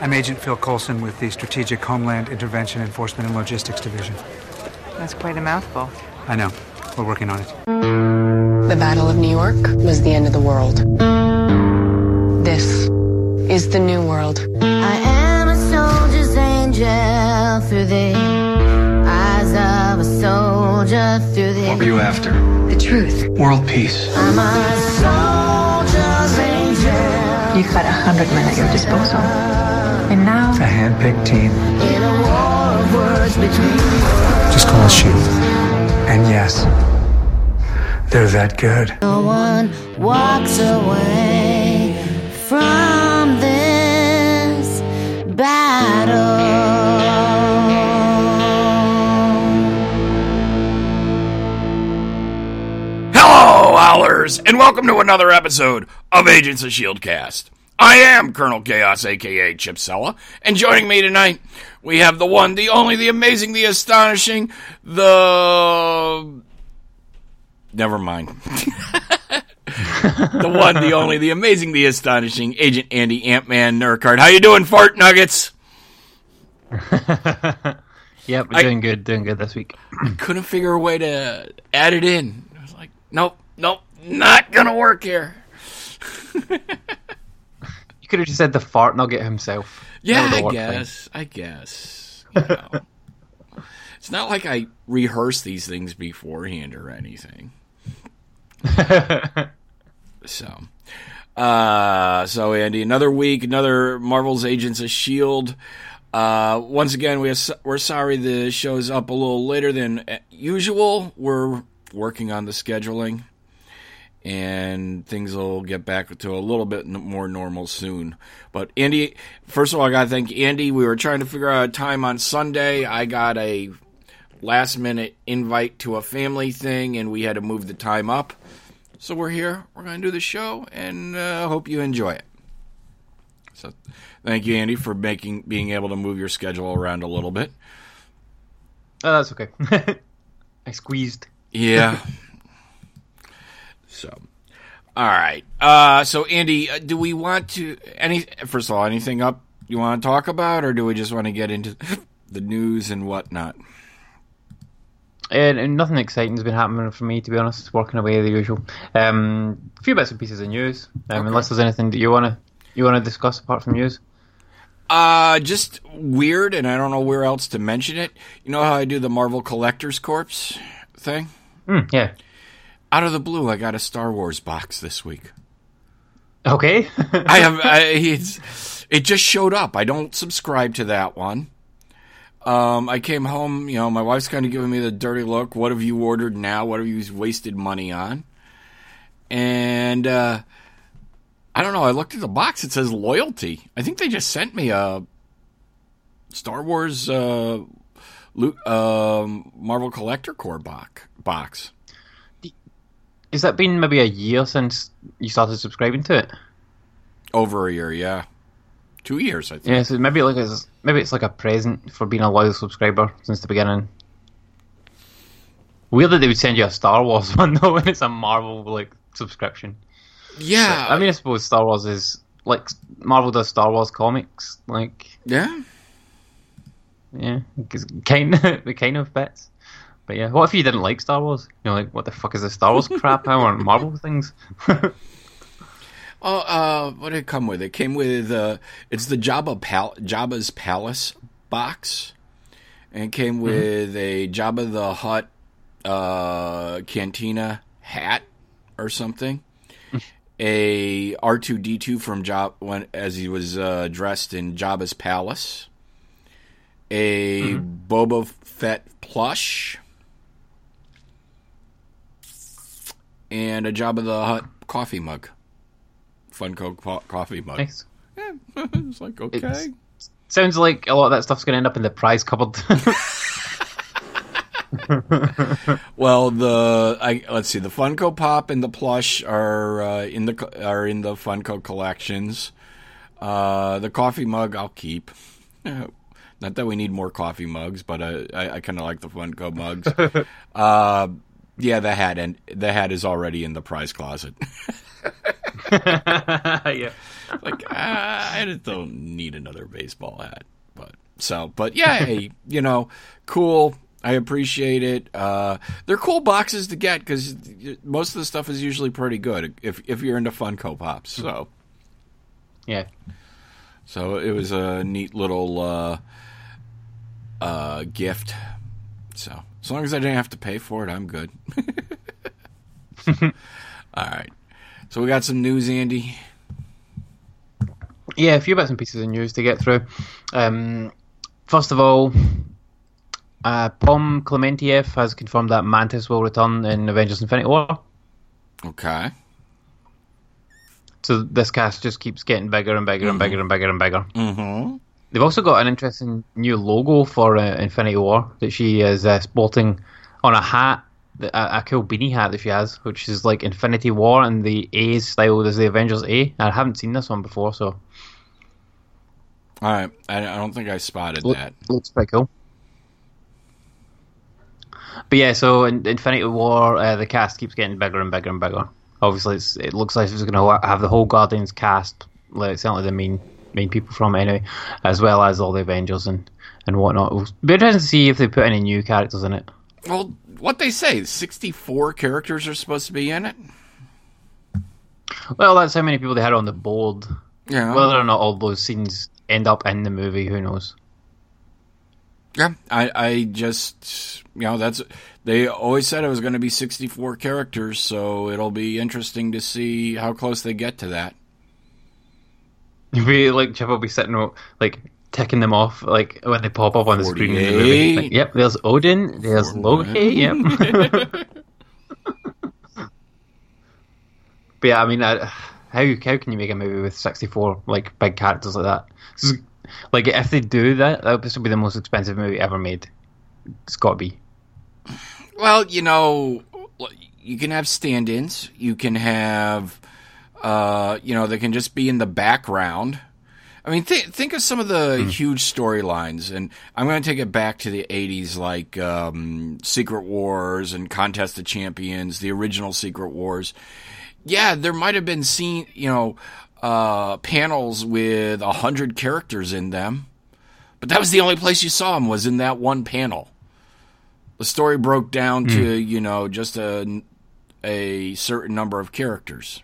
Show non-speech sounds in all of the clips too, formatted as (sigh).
I'm Agent Phil Coulson with the Strategic Homeland Intervention Enforcement and Logistics Division. That's quite a mouthful. I know. We're working on it. The Battle of New York was the end of the world. This is the new world. I am a soldier's angel through the eyes of a soldier through the. What were you after? The truth. World peace. I'm a soldier's angel You've got a hundred men at your disposal. And now, A hand-picked team. in a war of words between Just call us SHIELD. And yes, they're that good. No one walks away from this battle. Hello, Owlers, and welcome to another episode of Agents of S.H.I.E.L.D. Cast. I am Colonel Chaos, aka Chip Sella, and joining me tonight, we have the one, the only, the amazing, the astonishing, the. Never mind. (laughs) the one, the only, the amazing, the astonishing Agent Andy Ant-Man Urquhart. How you doing, Fart Nuggets? (laughs) Yep, we're I- doing good, doing good this week. Couldn't figure a way to add it in. I was like, nope, nope, not gonna work here. (laughs) You could have just said the fart nugget himself. Yeah, I guess. I guess. You know. (laughs) it's not like I rehearse these things beforehand or anything. (laughs) so, uh, so Andy, another week, another Marvel's Agents of Shield. Uh, once again, we so- we're sorry the show's up a little later than usual. We're working on the scheduling and things will get back to a little bit more normal soon. But Andy, first of all, I got to thank Andy. We were trying to figure out a time on Sunday. I got a last minute invite to a family thing, and we had to move the time up. So we're here. We're going to do the show, and uh, hope you enjoy it. So, thank you, Andy, for making being able to move your schedule around a little bit. Oh, that's okay. (laughs) I squeezed. Yeah. (laughs) so, all right. Uh, so, Andy, uh, do we want to any? First of all, anything up you want to talk about, or do we just want to get into (laughs) the news and whatnot? And, and nothing exciting's been happening for me, to be honest. Working away the usual. Um, a few bits and pieces of news. Um, Okay. Unless there's anything that you wanna you wanna discuss apart from news. Uh, just weird, and I don't know where else to mention it. You know how I do the Marvel Collector's Corps thing? Mm, yeah. Out of the blue, I got a Star Wars box this week. Okay. (laughs) I have. I, it's, it just showed up. I don't subscribe to that one. Um, I came home. You know, my wife's kind of giving me the dirty look. What have you ordered now? What have you wasted money on? And uh, I don't know. I looked at the box. It says loyalty. I think they just sent me a Star Wars uh, Lu- um, Marvel Collector Corps box. Has that been maybe a year since you started subscribing to it? Over a year, yeah. Two years, I think. Yeah, so maybe like it's maybe it's like a present for being a loyal subscriber since the beginning. Weird that they would send you a Star Wars (laughs) one though when it's a Marvel like subscription. Yeah. I mean, I suppose Star Wars is like Marvel does Star Wars comics, like yeah. yeah, kind it (laughs) kind of fits. But yeah, what if you didn't like Star Wars? You know, like what the fuck is this Star Wars crap? I want Marvel things. (laughs) Oh, uh, what did it come with? It came with uh, it's the Jabba Pal- Jabba's Palace box, and it came with a Jabba the Hutt uh, Cantina hat or something. (laughs) A R two D two from Job when as he was uh, dressed in Jabba's palace. A Boba Fett plush. And a Jabba the Hutt coffee mug. Funko co- coffee mug. nice. (laughs) it's like okay. It's- Sounds like a lot of that stuff's going to end up in the prize cupboard. (laughs) Well, the I, let's see, the Funko Pop and the plush are uh, in the are in the Funko collections. Uh, the coffee mug I'll keep. Not that we need more coffee mugs, but I I, I kind of like the Funko mugs. (laughs) uh, Yeah, the hat and the hat is already in the prize closet. (laughs) (laughs) yeah. like ah, I don't need another baseball hat. But so, but yeah, hey, you know, cool. I appreciate it. Uh, they're cool boxes to get because most of the stuff is usually pretty good if if you're into Funko Pops. So Yeah. so it was a neat little uh, uh, gift. So as long as I didn't have to pay for it, I'm good. (laughs) All right. So we got some news, Andy. Yeah, a few bits and pieces of news to get through. Um, first of all, uh, Pom Klementieff has confirmed that Mantis will return in Avengers Infinity War. Okay. So this cast just keeps getting bigger and bigger and bigger and bigger and bigger. Mm-hmm. They've also got an interesting new logo for uh, Infinity War that she is uh, sporting on a hat, a, a cool beanie hat that she has, which is like Infinity War and the A is styled as the Avengers A. I haven't seen this one before, so All right. I, I don't think I spotted Look- that. looks pretty cool. But yeah, so in Infinity War, uh, the cast keeps getting bigger and bigger and bigger. Obviously, it's, it looks like it's going to have the whole Guardians cast, like certainly the main main people from anyway, as well as all the Avengers and and whatnot. It'll be interesting to see if they put any new characters in it. Well, what they say, 64 characters are supposed to be in it? Well, that's how many people they had on the board. Yeah. Whether or not all those scenes end up in the movie, who knows? yeah. I, I just, you know, that's, they always said it was going to be 64 characters, so it'll be interesting to see how close they get to that. (laughs) We like Chip will be sitting like ticking them off like when they pop up on the screen in the movie. Like, yep, there's Odin, there's Loki, yep. (laughs) but yeah, I mean, I, how how can you make a movie with sixty four like big characters like that? Like if they do that, that this would be the most expensive movie ever made. It's got to be. Well, you know, you can have stand-ins. You can have, uh, you know, they can just be in the background. I mean, th- think of some of the huge storylines, and I'm going to take it back to the '80s, like um, Secret Wars and Contest of Champions, the original Secret Wars. Yeah, there might have been seen, you know, uh, panels with a hundred characters in them, but that was the only place you saw them was in that one panel the story broke down to you know just a a certain number of characters.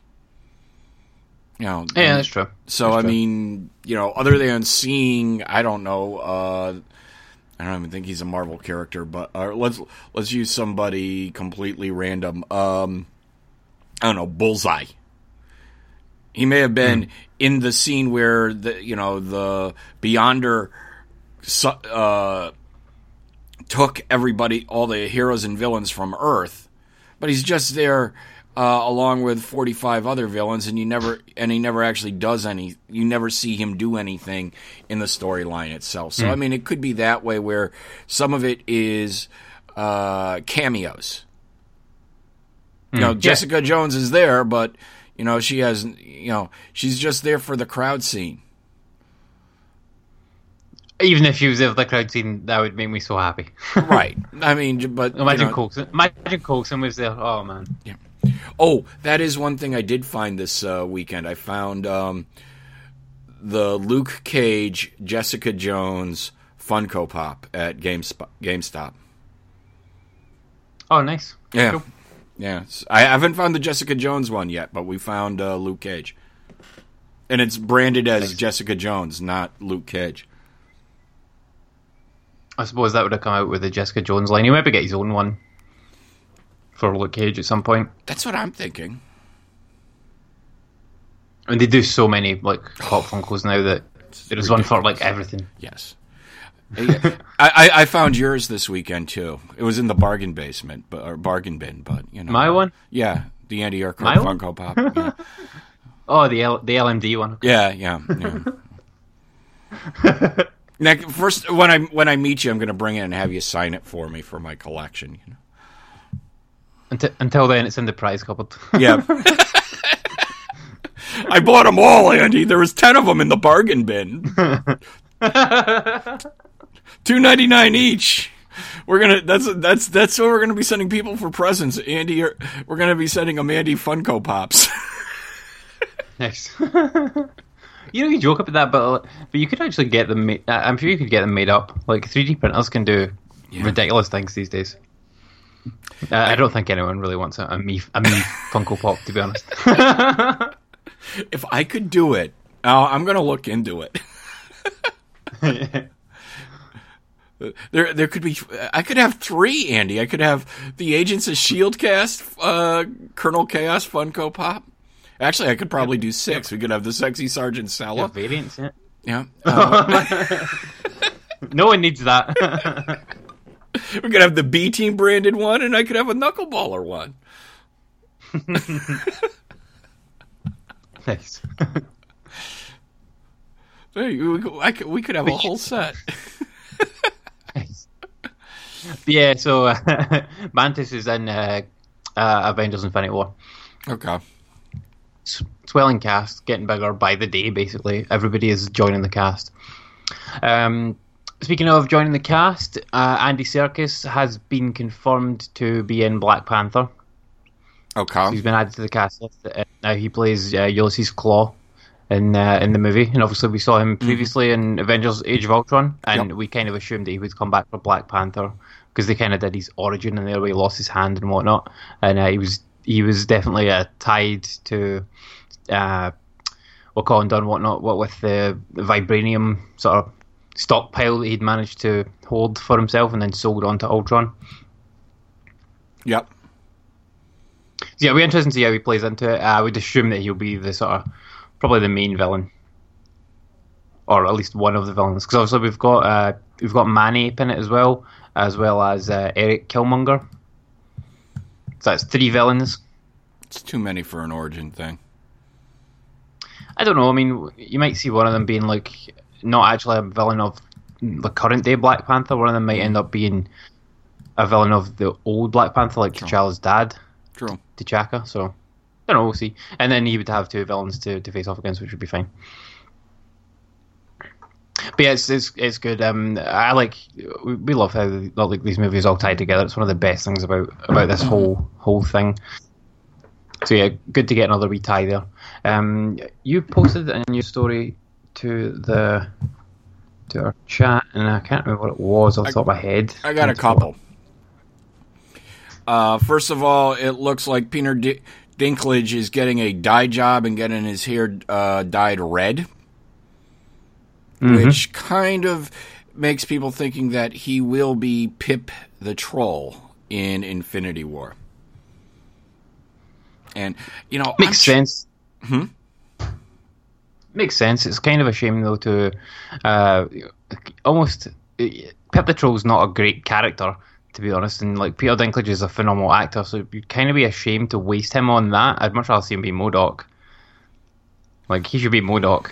You know, Yeah, that's true. so I mean, you know, other than seeing, I don't know, uh, I don't even think he's a Marvel character, but uh, let's let's use somebody completely random. Um, I don't know, Bullseye. He may have been in the scene where the you know the Beyonder su- uh, took everybody, all the heroes and villains from Earth, but he's just there uh, along with forty-five other villains, and you never, and he never actually does any. You never see him do anything in the storyline itself. So I mean, it could be that way where some of it is uh, cameos. You know, Jessica Jones is there, but you know she has, you know, she's just there for the crowd scene. Even if she was in the crowd scene, that would make me so happy. (laughs) right. I mean, but you Imagine know- Coulson. Imagine Coulson was there. Oh man. Oh, that is one thing I did find this uh, weekend. I found um, the Luke Cage, Jessica Jones Funko Pop at GameStop. Oh, nice. Yeah, Cool. yeah. I haven't found the Jessica Jones one yet, but we found uh, Luke Cage, and it's branded as Jessica Jones, not Luke Cage. I suppose that would have come out with the Jessica Jones line. He might get his own one for Luke Cage at some point. That's what I'm thinking. And they do so many like Pop Funkos now that there's one for like everything. Yes. I, I, I found yours this weekend too. It was in the bargain basement, but or bargain bin, but you know My one? Yeah, the Andy Urquhart? Funko Pop. Yeah. (laughs) Oh, the L- the LMD one. Yeah, yeah, yeah. (laughs) Next, first when I when I meet you, I'm going to bring it and have you sign it for me for my collection. You know? Until, until then, it's in the prize cupboard. (laughs) Yeah. (laughs) I bought them all, Andy. There was ten of them in the bargain bin. (laughs) Two ninety nine each. We're gonna that's that's that's what we're gonna be sending people for presents. Andy, we're gonna be sending them Andy Funko Pops. Nice. you know, you joke about that, but but you could actually get them. Made, I'm sure you could get them made up. Like 3D printers can do Yeah. ridiculous things these days. Uh, I don't think anyone really wants a, a me a me (laughs) Funko Pop, to be honest. if I could do it, oh, I'm gonna look into it. (laughs) There, there could be. I could have three, Andy. I could have the Agents of Shield cast, uh, Colonel Chaos Funko Pop. Actually, I could probably do six. We could have the sexy Sergeant Yeah, Sella. variants. Yeah. Yeah. (laughs) Uh, No one needs that. (laughs) we could have the B Team branded one, and I could have a Knuckleballer one. nice. (laughs) Hey, we could, we could have a whole (laughs) set. Nice. yeah, so uh, Mantis is in uh, uh, Avengers Infinity War. Okay. Swelling cast, getting bigger by the day, basically. Everybody is joining the cast. Um, speaking of joining the cast, uh, Andy Serkis has been confirmed to be in Black Panther. Okay. He's been added to the cast list. Uh, now he plays uh, Ulysses Klaue in uh, in the movie, and obviously we saw him previously in Avengers: Age of Ultron, and Yep. we kind of assumed that he would come back for Black Panther because they kind of did his origin and there where he lost his hand and whatnot, and uh, he was he was definitely uh, tied to uh, Wakanda and whatnot, what with the vibranium sort of stockpile that he'd managed to hold for himself and then sold on to Ultron. Yep. So yeah, it'll be interesting to see how he plays into it. I would assume that he'll be the sort of probably the main villain, or at least one of the villains. Because obviously we've got uh, we've got Man-Ape in it as well, as well as uh, Eric Killmonger. So that's three villains. It's too many for an origin thing. I don't know. I mean, you might see one of them being like not actually a villain of the current day Black Panther. One of them might end up being a villain of the old Black Panther, like T'Challa's dad. True. T'Chaka. So I don't know. We'll see. And then he would have two villains to, to face off against, which would be fine. But yeah, it's it's, it's good. Um, I like we, love how like these movies all tied together. It's one of the best things about about this whole whole thing. So yeah, good to get another wee tie there. Um, you posted a new story to the to our chat, and I can't remember what it was off the top of my head. I got a couple. Uh, first of all, it looks like Peter D- Dinklage is getting a dye job and getting his hair uh, dyed red, which kind of makes people thinking that he will be Pip the Troll in Infinity War. And you know, I'm Makes sure- sense. Hmm? Makes sense. It's kind of a shame though to uh, almost Pip the Troll's not a great character to be honest, and like Peter Dinklage is a phenomenal actor, so it'd kind of be a shame to waste him on that. I'd much rather see him be MODOK. Like he should be MODOK.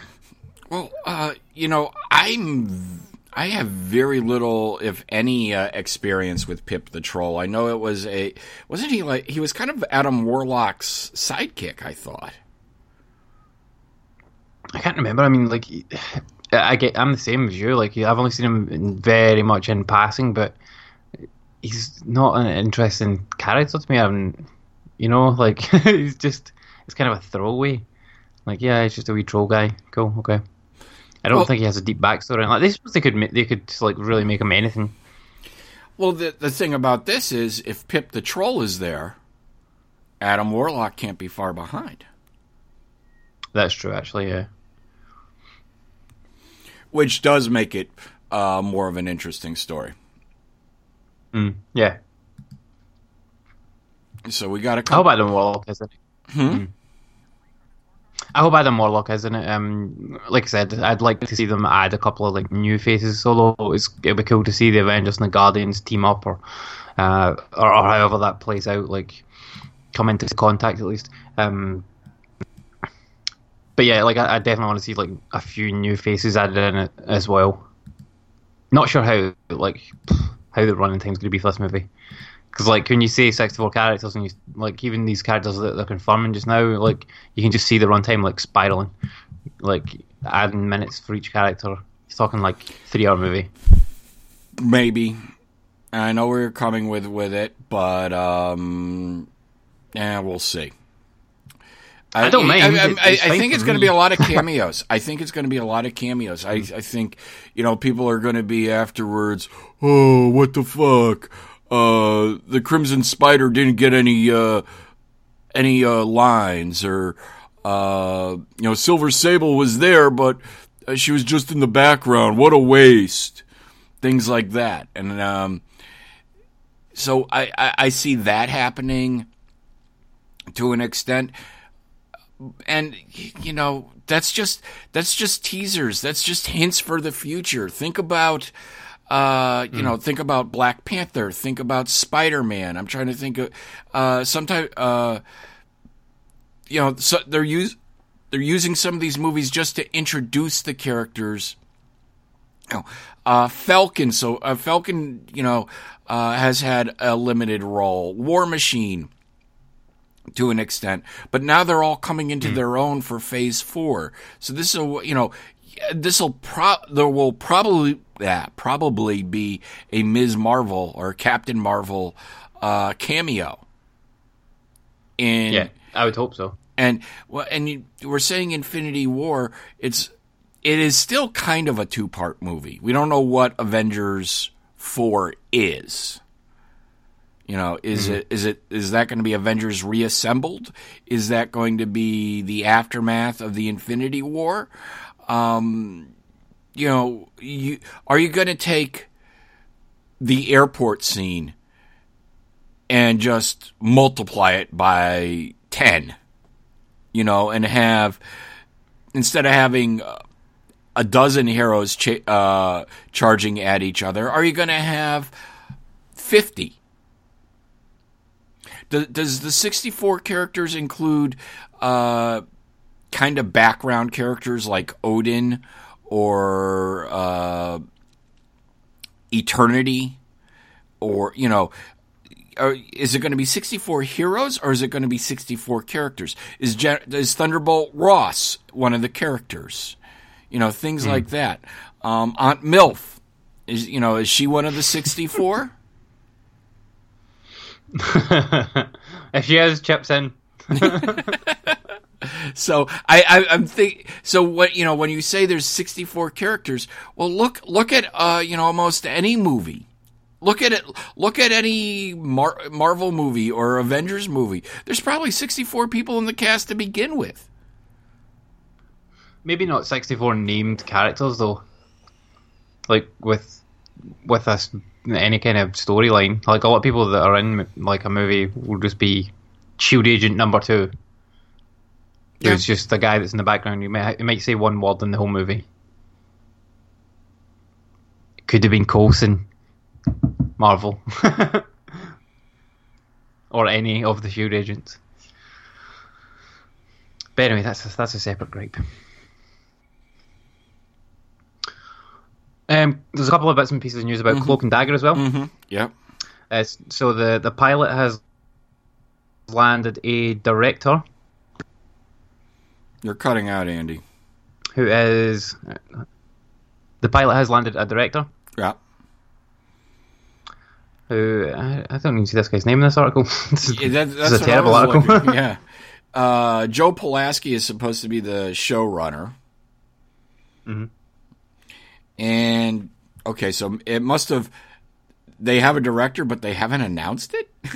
Well, uh, you know, I'm I have very little, if any, uh, experience with Pip the Troll. I know it was a wasn't he like he was kind of Adam Warlock's sidekick. I thought. I can't remember. I mean, like (sighs) I get, I'm the same as you. Like I've only seen him in very much in passing, but he's not an interesting character to me. I haven't, you know, like (laughs) he's just it's kind of a throwaway. Like yeah, he's just a wee troll guy. Cool, okay. I don't Well- think he has a deep backstory. Like they suppose they could, they could like really make him anything. Well, the the thing about this is, if Pip the Troll is there, Adam Warlock can't be far behind. That's true, actually. Yeah. Which does make it uh, more of an interesting story. Mm, yeah. So we got a I couple. hope Adam Warlock in it. Hmm? I hope Adam Warlock is in it. Um, like I said, I'd like to see them add a couple of like new faces. Although it's it'd be cool to see the Avengers and the Guardians team up, or uh, or, or however that plays out. Like come into contact at least. Um, but yeah, like I, I definitely want to see like a few new faces added in it as well. Not sure how like how the running time's going to be for this movie. Because like when you say sixty four characters and you like even these characters that they're confirming just now, like you can just see the runtime like spiraling, like adding minutes for each character. You're talking like three hour movie. Maybe. I know where you're coming with with it, but um, yeah, we'll see. I don't mind. I, I, I think it's going to be a lot of cameos. I think it's going to be a lot of cameos. I, I think, you know, people are going to be afterwards. Oh, what the fuck? Uh, the Crimson Spider didn't get any uh, any uh, lines, or uh, you know, Silver Sable was there, but uh, she was just in the background. What a waste! Things like that, and um, so I, I, I see that happening to an extent and you know that's just that's just teasers. That's just hints for the future. Think about uh you know think about black panther. Think about spider-man. I'm trying to think of uh sometime uh you know so they're use they're using some of these movies just to introduce the characters. You know, uh, Falcon. So uh, Falcon, you know, uh, has had a limited role. War Machine, to an extent, but now they're all coming into their own for Phase Four. So this will, you know, this will pro there will probably yeah probably be a Ms. Marvel or Captain Marvel uh, cameo. In Yeah, I would hope so. and well, and you, we're saying Infinity War. It's it is still kind of a two part movie. We don't know what Avengers Four is. You know, is it is it is that going to be Avengers reassembled? Is that going to be the aftermath of the Infinity War? Um, you know, you are you going to take the airport scene and just multiply it by 10 you know and have instead of having uh, a dozen heroes cha- uh, charging at each other are you going to have 50 does, does the 64 characters include uh, kind of background characters like odin or uh, eternity? Or you know are, is it going to be 64 heroes or is it going to be 64 characters? Is Gen- is thunderbolt ross one of the characters? You know things like that. Um, aunt milf is you know is she one of the 64 (laughs) if she has chips in, (laughs) So I, I I'm think so what you know when you say there's 64 characters, well look look at uh you know almost any movie. Look at it look at any Mar- Marvel movie or Avengers movie. There's probably 64 people in the cast to begin with. maybe not sixty-four named characters though. Like with with this any kind of storyline, like a lot of people that are in like a movie will just be Shield Agent Number Two. Yeah. It's just the guy that's in the background. You might you might say one word in the whole movie. Could have been Coulson, Marvel, (laughs) or any of the Shield agents. But anyway, that's a, that's a separate gripe. Um, there's a couple of bits and pieces of news about Cloak and Dagger as well. Mm-hmm. Yep. Uh, so the the pilot has landed a director You're cutting out Andy. who is the pilot has landed a director Yeah. who I, I don't even see this guy's name in this article. (laughs) this is, Yeah, that, this that's is a terrible article. looking- (laughs) yeah. Uh, Joe Pokaski is supposed to be the showrunner. Mhm. And okay, so it must have. They have a director, but they haven't announced it. (laughs)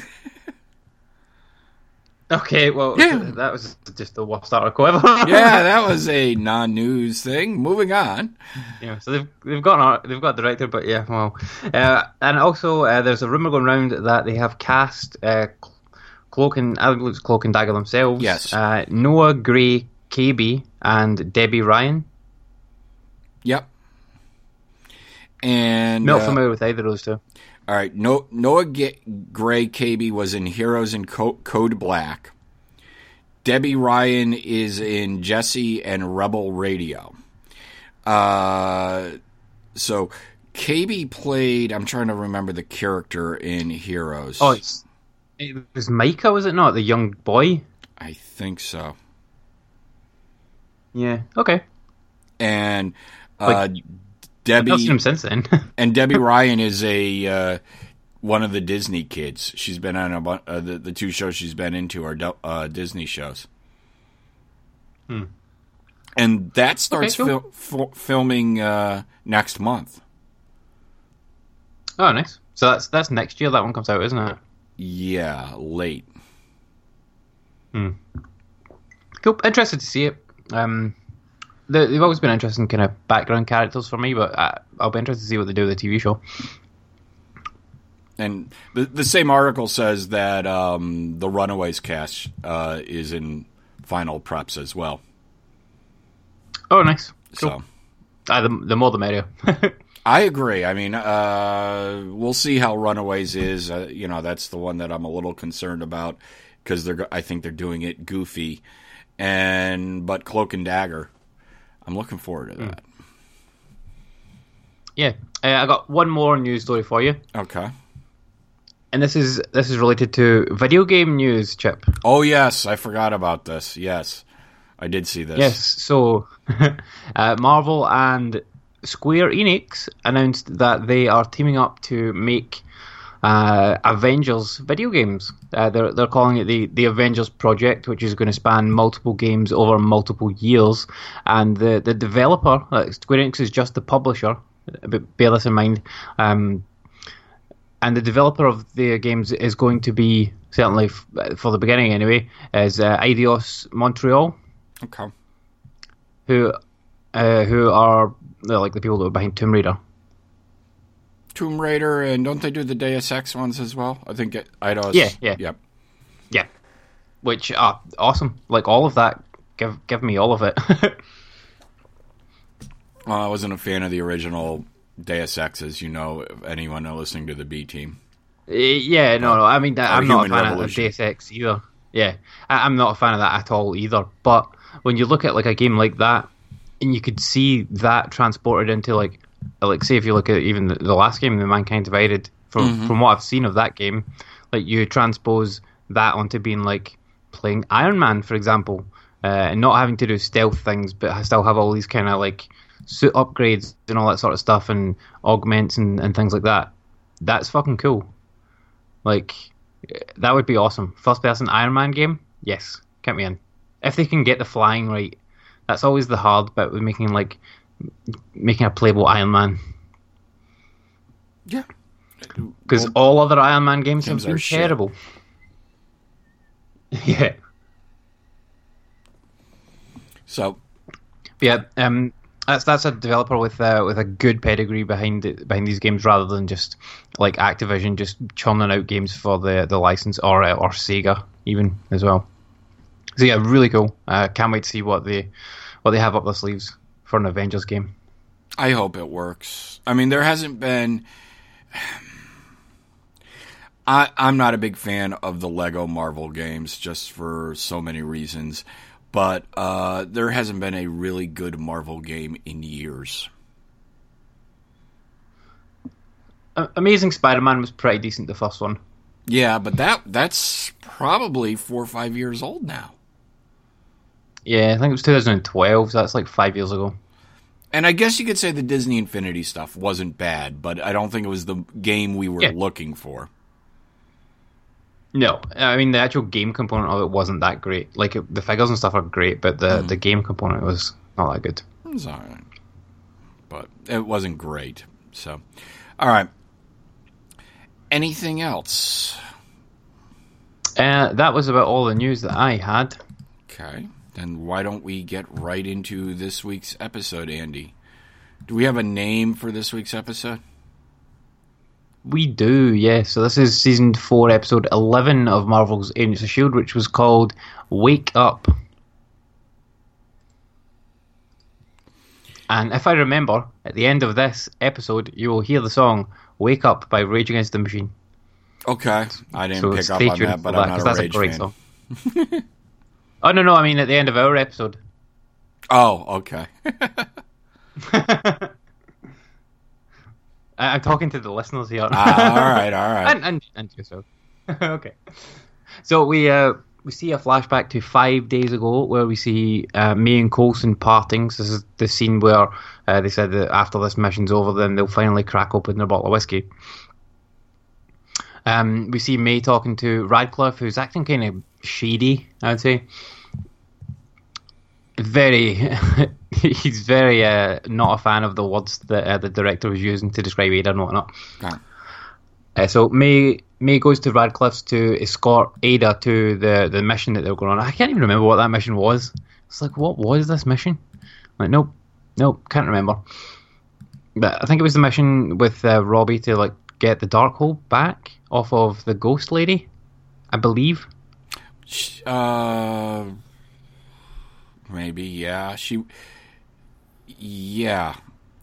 okay, well Yeah. that was just the worst article ever. (laughs) yeah, that was a non-news thing. Moving on. Yeah, so they've they've got an they've got a director, but yeah, well, uh, and also uh, there's a rumor going around that they have cast uh, Cloak and I think it's Cloak and Dagger themselves. Yes. uh, Noah Gray, KB, and Debby Ryan. Yep. And Not uh, familiar with either of those two. All right, no, Noah G- Gray-Cabey was in Heroes and Co- Code Black. Debby Ryan is in Jessie and Rebel Radio. Uh, so Cabey played. I'm trying to remember the character in Heroes. Oh, it was Micah, was it not? The young boy. I think so. Yeah. Okay. And uh, Like, Debby him since then. and Debby Ryan is a uh, one of the Disney kids. She's been on a uh, the the two shows she's been into are uh, Disney shows. And that starts Hmm. cool. fil- f- filming uh, next month. Oh, nice. So that's that's next year that one comes out, isn't it? Yeah, late. Cool. Interested to see it. Um, they've always been interesting kind of background characters for me, but I, I'll be interested to see what they do with the TV show. And the the same article says that um, the Runaways cast uh, is in final preps as well. Oh, nice. Cool. So Ah, the, the more the merrier. (laughs) I agree. I mean, uh, we'll see how Runaways is. Uh, you know, that's the one that I'm a little concerned about because they're. I think they're doing it goofy, and but Cloak and Dagger, I'm looking forward to that. yeah, uh, I got one more news story for you, Okay. and this is this is related to video game news, Chip. Oh yes, I forgot about this. Yes, I did see this. Yes, so (laughs) uh, Marvel and Square Enix announced that they are teaming up to make uh, Avengers video games. Uh, they're they're calling it the the Avengers project, which is going to span multiple games over multiple years. And the the developer, uh, Square Enix, is just the publisher. But bear this in mind. Um, and the developer of the games is going to be certainly f- for the beginning anyway, is uh, Eidos Montreal Okay. who uh, who are like the people that were behind Tomb Raider. Tomb Raider, and don't they do the Deus Ex ones as well? I think it, Eidos. Yeah, yeah. Yep. Yeah, which are awesome. Like all of that, give give me all of it. (laughs) Well, I wasn't a fan of the original Deus Ex, as you know, if anyone listening to the B team. Eh, yeah, no, no. I mean, that, I'm not a fan Revolution. of Deus Ex either. Yeah, I, I'm not a fan of that at all either. But when you look at like a game like that, and you could see that transported into like, like say if you look at even the, the last game, the Mankind Divided, from from what I've seen of that game, like you transpose that onto being like playing Iron Man, for example, uh, and not having to do stealth things, but still have all these kind of like suit upgrades and all that sort of stuff and augments and, and things like that. That's fucking cool. Like that would be awesome. First person Iron Man game, yes, count me in. If they can get the flying right, that's always the hard bit with making like making a playable Iron Man. Yeah. Because all other Iron Man games have been terrible. (laughs) yeah, so yeah. Um, that's that's a developer with uh, with a good pedigree behind it, behind these games, rather than just like Activision just churning out games for the the license or uh, or Sega even as well. So yeah, really cool. Uh, can't wait to see what they what they have up their sleeves for an Avengers game. I hope it works. I mean, there hasn't been. I, I'm not a big fan of the Lego Marvel games just for so many reasons, but uh, there hasn't been a really good Marvel game in years. Amazing Spider-Man was pretty decent. The first one. Yeah, but that that's probably four or five years old now. Yeah, I think it was 2012. So that's like five years ago. And I guess you could say the Disney Infinity stuff wasn't bad, but I don't think it was the game we were Yeah. looking for. No, I mean the actual game component of it wasn't that great. Like it, the figures and stuff are great, but the the game component was not that good. It was all right. But it wasn't great. So, all right. Anything else? Uh, that was about all the news that I had. Okay. Then why don't we get right into this week's episode, Andy? Do we have a name for this week's episode? We do, yeah. So this is season four, episode eleven of Marvel's Agents of Shield, which was called "Wake Up." And if I remember, at the end of this episode, you will hear the song "Wake Up" by Rage Against the Machine. Okay. I didn't So pick up on that, but I'm not a that's a Rage great fan. (laughs) oh no, no, I mean at the end of our episode. Oh, okay. (laughs) I- I'm talking to the listeners here. Ah, all right, all right. (laughs) and and, and yourself. (laughs) okay. So we uh we see a flashback to five days ago where we see uh, May and Coulson parting. So this is the scene where uh, they said that after this mission's over, then they'll finally crack open their bottle of whiskey. Um, we see May talking to Radcliffe, who's acting kind of shady, I would say. Very, (laughs) he's very uh, not a fan of the words that uh, the director was using to describe Ada and whatnot. Uh, so May May goes to Radcliffe's to escort Ada to the, the mission that they were going on. I can't even remember what that mission was. It's like, what was this mission? like, nope, nope, can't remember. But I think it was the mission with uh, Robbie to like get the Darkhold back off of the Ghost Lady, I believe. Uh, maybe yeah. She, yeah,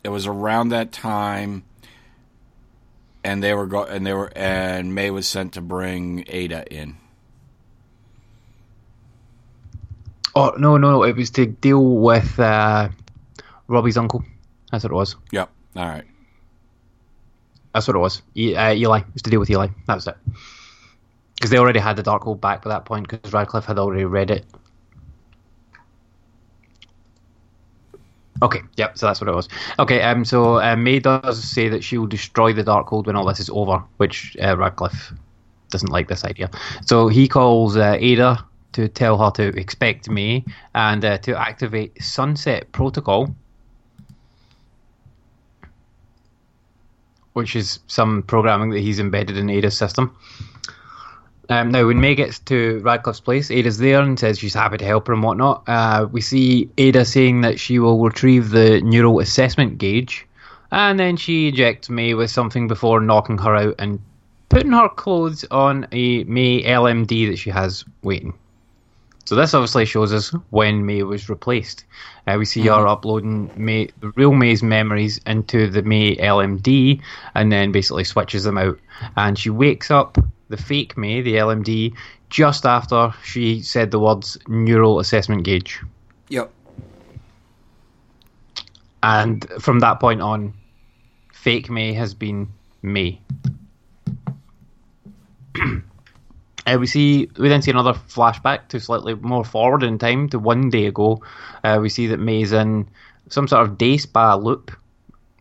it was around that time, and they were go and they were and May was sent to bring Ada in. Oh no, no, no! It was to deal with uh, Robbie's uncle. That's what it was. Yep. All right. That's what it was. E- uh, Eli. It was to deal with Eli. That was it. Because they already had the dark Darkhold back by that point. Because Radcliffe had already read it. Okay. Yep. So that's what it was. Okay. Um. So uh, May does say that she will destroy the dark Darkhold when all this is over, which uh, Radcliffe doesn't like this idea. So he calls uh, Ada to tell her to expect May and uh, to activate Sunset Protocol. which is some programming that he's embedded in Ada's system. Um, now, when May gets to Radcliffe's place, Ada's there and says she's happy to help her and whatnot. Uh, we see Ada saying that she will retrieve the neural assessment gauge, and then she ejects May with something before knocking her out and putting her clothes on a May LMD that she has waiting. So this obviously shows us when May was replaced. Uh, we see her uploading May, the real May's memories into the May LMD, and then basically switches them out. And she wakes up the fake May, the LMD, just after she said the words neural assessment gauge. Yep. And from that point on, fake May has been May. (clears throat) Uh, we see we then see another flashback to slightly more forward in time to one day ago. Uh, we see that May's in some sort of day spa loop,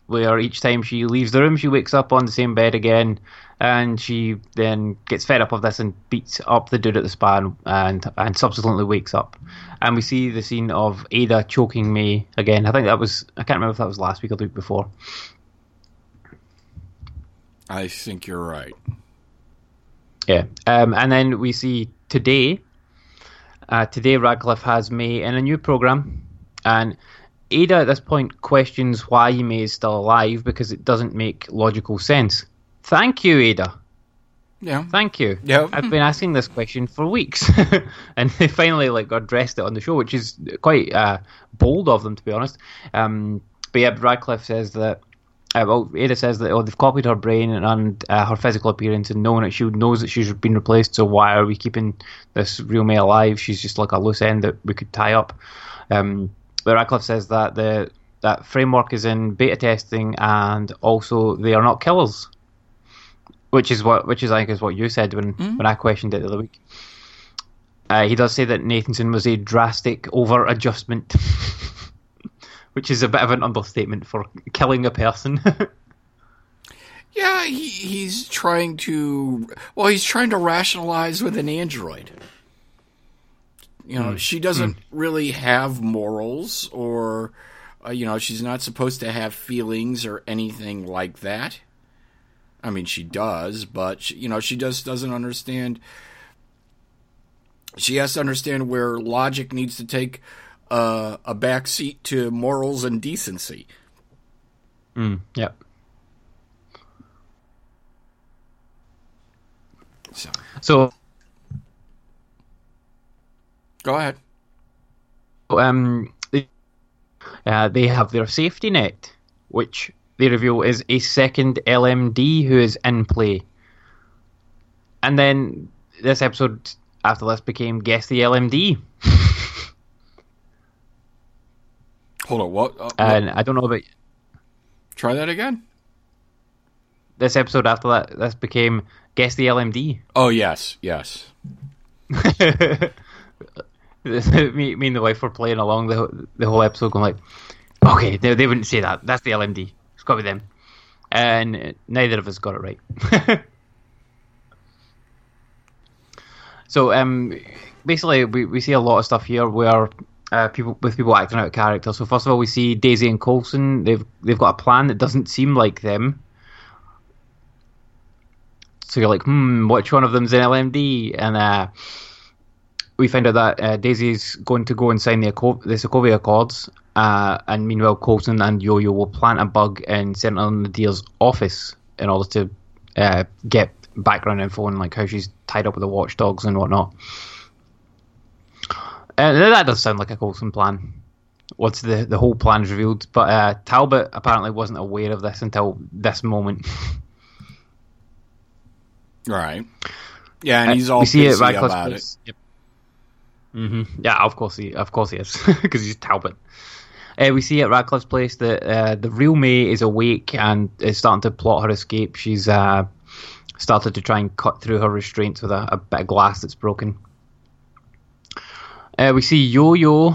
where each time she leaves the room, she wakes up on the same bed again, and she then gets fed up of this and beats up the dude at the spa and and, and subsequently wakes up. And we see the scene of Ada choking May again. I think that was I can't remember if that was last week or the week before. I think you're right. Yeah. Um, and then we see today, uh, today Radcliffe has May in a new program, and Ada at this point questions why May is still alive because it doesn't make logical sense. Thank you, Ada. Yeah. Thank you. Yeah. I've been asking this question for weeks, (laughs) and they finally like addressed it on the show, which is quite uh, bold of them, to be honest. Um, but yeah, Radcliffe says that. Uh, well, Ada says that oh, they've copied her brain and, and uh, her physical appearance and knowing that she knows that she's been replaced. So why are we keeping this real May alive? She's just like a loose end that we could tie up. Um, but Radcliffe says that the that framework is in beta testing and also they are not killers which is what which is I think is what you said when when I questioned it the other week. Uh, he does say that Nathanson was a drastic over adjustment, (laughs) which is a bit of an understatement for killing a person. (laughs) Yeah, he, he's trying to. Well, he's trying to rationalize with an android. You know, she doesn't really have morals, or uh, you know, she's not supposed to have feelings or anything like that. I mean, she does, but she, you know, she just doesn't understand. She has to understand where logic needs to take uh, a back seat to morals and decency. mm, yeah. So, So go ahead. um, they, uh, they have their safety net, which they reveal is a second LMD who is in play. And then this episode after this became Guess the LMD. (laughs) Hold on. What? Uh, what? And I don't know about Try that again. this episode after that. This became Guess the LMD. Oh yes, yes. (laughs) me, me and the wife were playing along the whole- the whole episode, going like, "Okay, they, they wouldn't say that. That's the LMD. It's got to be them." And neither of us got it right. (laughs) So um, basically, we, we see a lot of stuff here where uh, people with people acting out of character. So first of all, we see Daisy and Coulson. They've they've got a plan that doesn't seem like them. So you're like, hmm, which one of them's an LMD? And uh, we find out that uh, Daisy's going to go and sign the, Aco- the Sokovia Accords, uh, and meanwhile, Coulson and Yo-Yo will plant a bug in Senator Nadir's office in order to uh, get background info on like how she's tied up with the watchdogs and whatnot. Uh, that does sound like a Coulson plan. Once the the whole plan is revealed, but uh, Talbot apparently wasn't aware of this until this moment. Right. Yeah, and Uh, he's all we see it pissy right close about it. Yep. hmm Yeah, of course he, of course he is, (laughs) because he's Talbot. Uh, we see at Radcliffe's place that uh, the real May is awake and is starting to plot her escape. She's uh, started to try and cut through her restraints with a, a bit of glass that's broken. Uh, we see Yo-Yo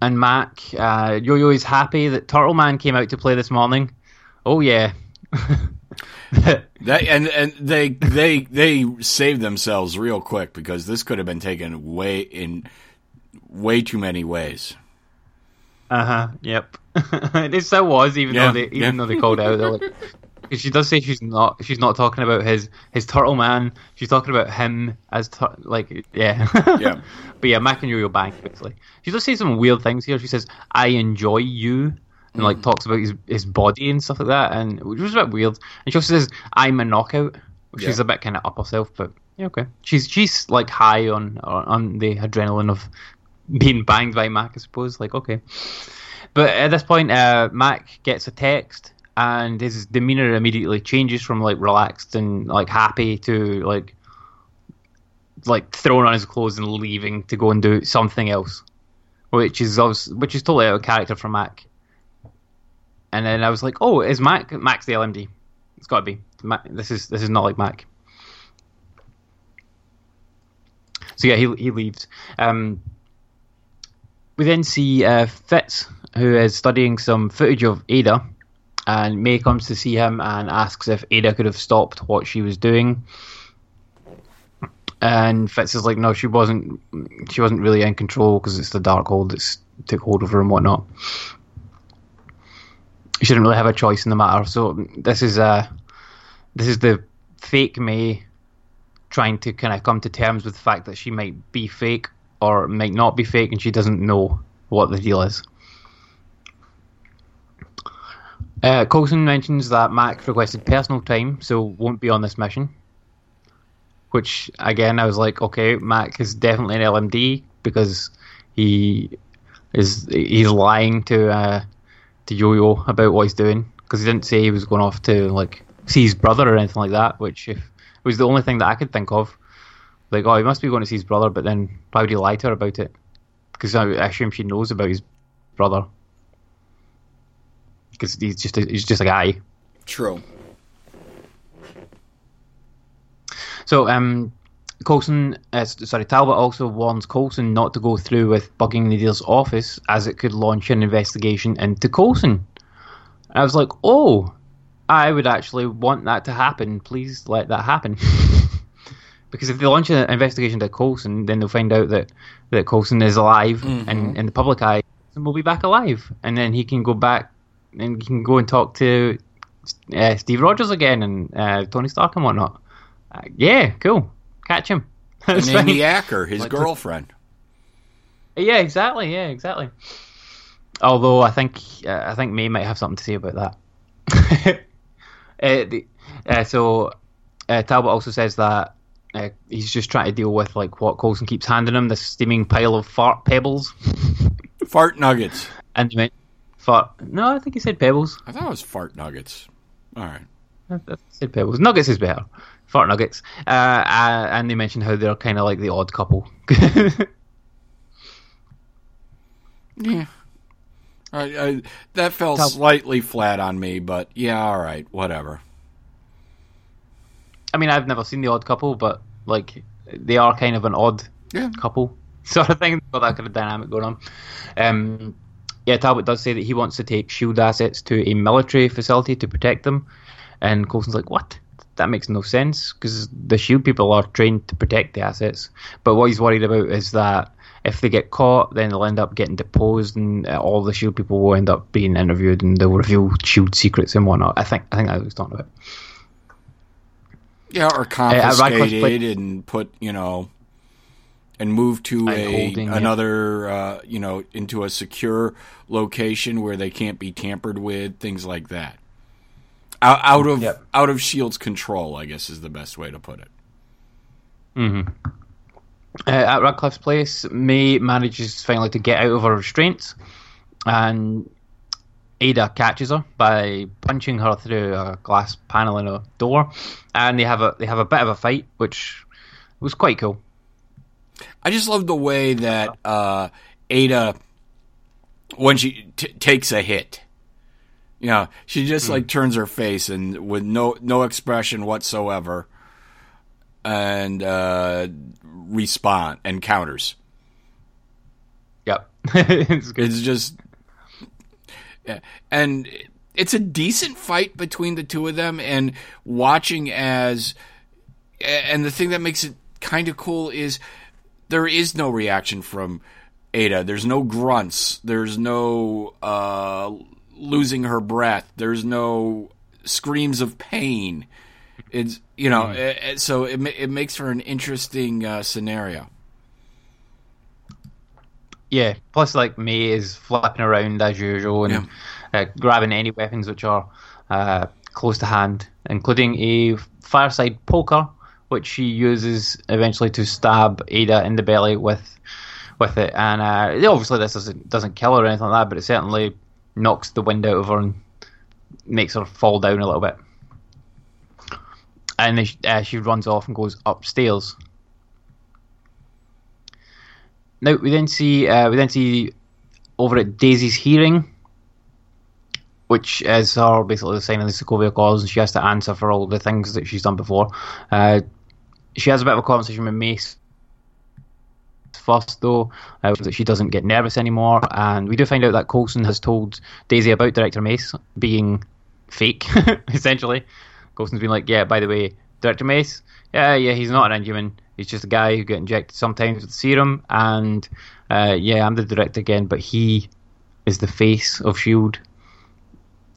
and Mac. Uh, Yo-Yo is happy that Turtle Man came out to play this morning. Oh yeah. That and and they they they saved themselves real quick because this could have been taken way in way too many ways. Uh huh. Yep. (laughs) it still was, even Yeah, though they even yeah. though they called out. Like, (laughs) 'cause she does say she's not she's not talking about his his turtle man. She's talking about him as tur- like yeah. Yeah. (laughs) but yeah, Mac and Yo-Yo Bang basically. She does say some weird things here. She says, "I enjoy you." And Mm. like talks about his his body and stuff like that, and which was a bit weird. And she also says, "I'm a knockout," which is a bit kind of up herself, but yeah, okay. She's she's like high on on the adrenaline of being banged by Mac, I suppose. Like okay, but at this point, uh, Mac gets a text, and his demeanor immediately changes from like relaxed and like happy to like like throwing on his clothes and leaving to go and do something else, which is which is totally out of character for Mac. And then I was like, "Oh, is Mac Mac's the LMD? It's got to be. Mac, this is this is not like Mac." So yeah, he he leaves. Um, we then see uh, Fitz, who is studying some footage of Ada, and May comes to see him and asks if Ada could have stopped what she was doing. And Fitz is like, no, she wasn't. She wasn't really in control because it's the dark Darkhold that's took hold of her and whatnot. She didn't really have a choice in the matter. So this is uh, this is the fake May trying to kind of come to terms with the fact that she might be fake or might not be fake, and she doesn't know what the deal is. Uh, Coulson mentions that Mac requested personal time, so won't be on this mission. Which again, I was like, okay, Mac is definitely an LMD because he is he's lying to uh, to Yo-Yo about what he's doing because he didn't say he was going off to like see his brother or anything like that. Which if was the only thing that I could think of. Like, oh, he must be going to see his brother, but then why would he lie to her about it? Because I assume she knows about his brother. Because he's just a, he's just a guy. True. So, um, Coulson, uh, sorry, Talbot also warns Coulson not to go through with bugging Nadir's office as it could launch an investigation into Coulson. I was like, oh, I would actually want that to happen. Please let that happen. (laughs) because if they launch an investigation into Coulson, then they'll find out that, that Coulson is alive and in the public eye, and will be back alive. And then he can go back and he can go and talk to uh, Steve Rogers again and uh, Tony Stark and whatnot. Uh, yeah, cool. Catch him. (laughs) And That's fine. Amy Acker, his Like- girlfriend. Yeah, exactly. Yeah, exactly. Although I think uh, I think May might have something to say about that. (laughs) uh, the, uh, so uh, Talbot also says that uh, he's just trying to deal with like what Coulson keeps handing him, this steaming pile of fart pebbles. (laughs) Fart nuggets. And he meant fart. No, I think he said pebbles. I thought it was fart nuggets. All right. I I said pebbles. Nuggets is better. Fart nuggets. Uh, uh, and they mentioned how they're kind of like the odd couple. (laughs) Yeah. I, I, that fell slightly flat on me, but yeah, all right, whatever. I mean, I've never seen the odd couple, but like they are kind of an odd Yeah. couple (laughs) sort of thing. Got that kind of dynamic going on. Um, yeah, Talbot does say that he wants to take Shield assets to a military facility to protect them, and Coulson's like, "What? that makes no sense because the Shield people are trained to protect the assets. But what he's worried about is that if they get caught, then they'll end up getting deposed, and uh, all the Shield people will end up being interviewed, and they'll reveal Shield secrets and whatnot. I think I think that's what he's talking about. Yeah, or confiscated play- and put, you know, and moved to a another, uh, you know, into a secure location where they can't be tampered with, things like that. Out, out of Yep. out of Shield's control, I guess is the best way to put it. Uh, at Radcliffe's place, May manages finally to get out of her restraints, and Ada catches her by punching her through a glass panel in a door, and they have a they have a bit of a fight, which was quite cool. I just love the way that uh, Ada, when she t- takes a hit, you know, she just like turns her face and with no no expression whatsoever, and uh, respond and counters. Yep, (laughs) it's. It's just. And it's a decent fight between the two of them. And watching as, and the thing that makes it kind of cool is there is no reaction from Ada. There's no grunts. There's no uh, losing her breath. There's no screams of pain. It's you know, eh, eh, so it it makes for an interesting uh, scenario. Yeah. Plus, like May is flapping around as usual and uh, grabbing any weapons which are uh, close to hand, including a fireside poker, which she uses eventually to stab Ada in the belly with with it. And uh, obviously, this doesn't doesn't kill her or anything like that, but it certainly knocks the wind out of her and makes her fall down a little bit. And then she, uh, she runs off and goes upstairs. Now we then see uh, we then see over at Daisy's hearing, which is her basically the signing the Sokovia Clause, and she has to answer for all the things that she's done before. Uh, she has a bit of a conversation with Mace first, though, uh, that she doesn't get nervous anymore, and we do find out that Coulson has told Daisy about Director Mace being fake, (laughs) essentially. Coulson's been like, "Yeah, by the way, Director Mace, yeah, yeah, he's not an Inhuman." He's just a guy who get injected sometimes with serum, and uh, yeah, I'm the director again, but he is the face of Shield,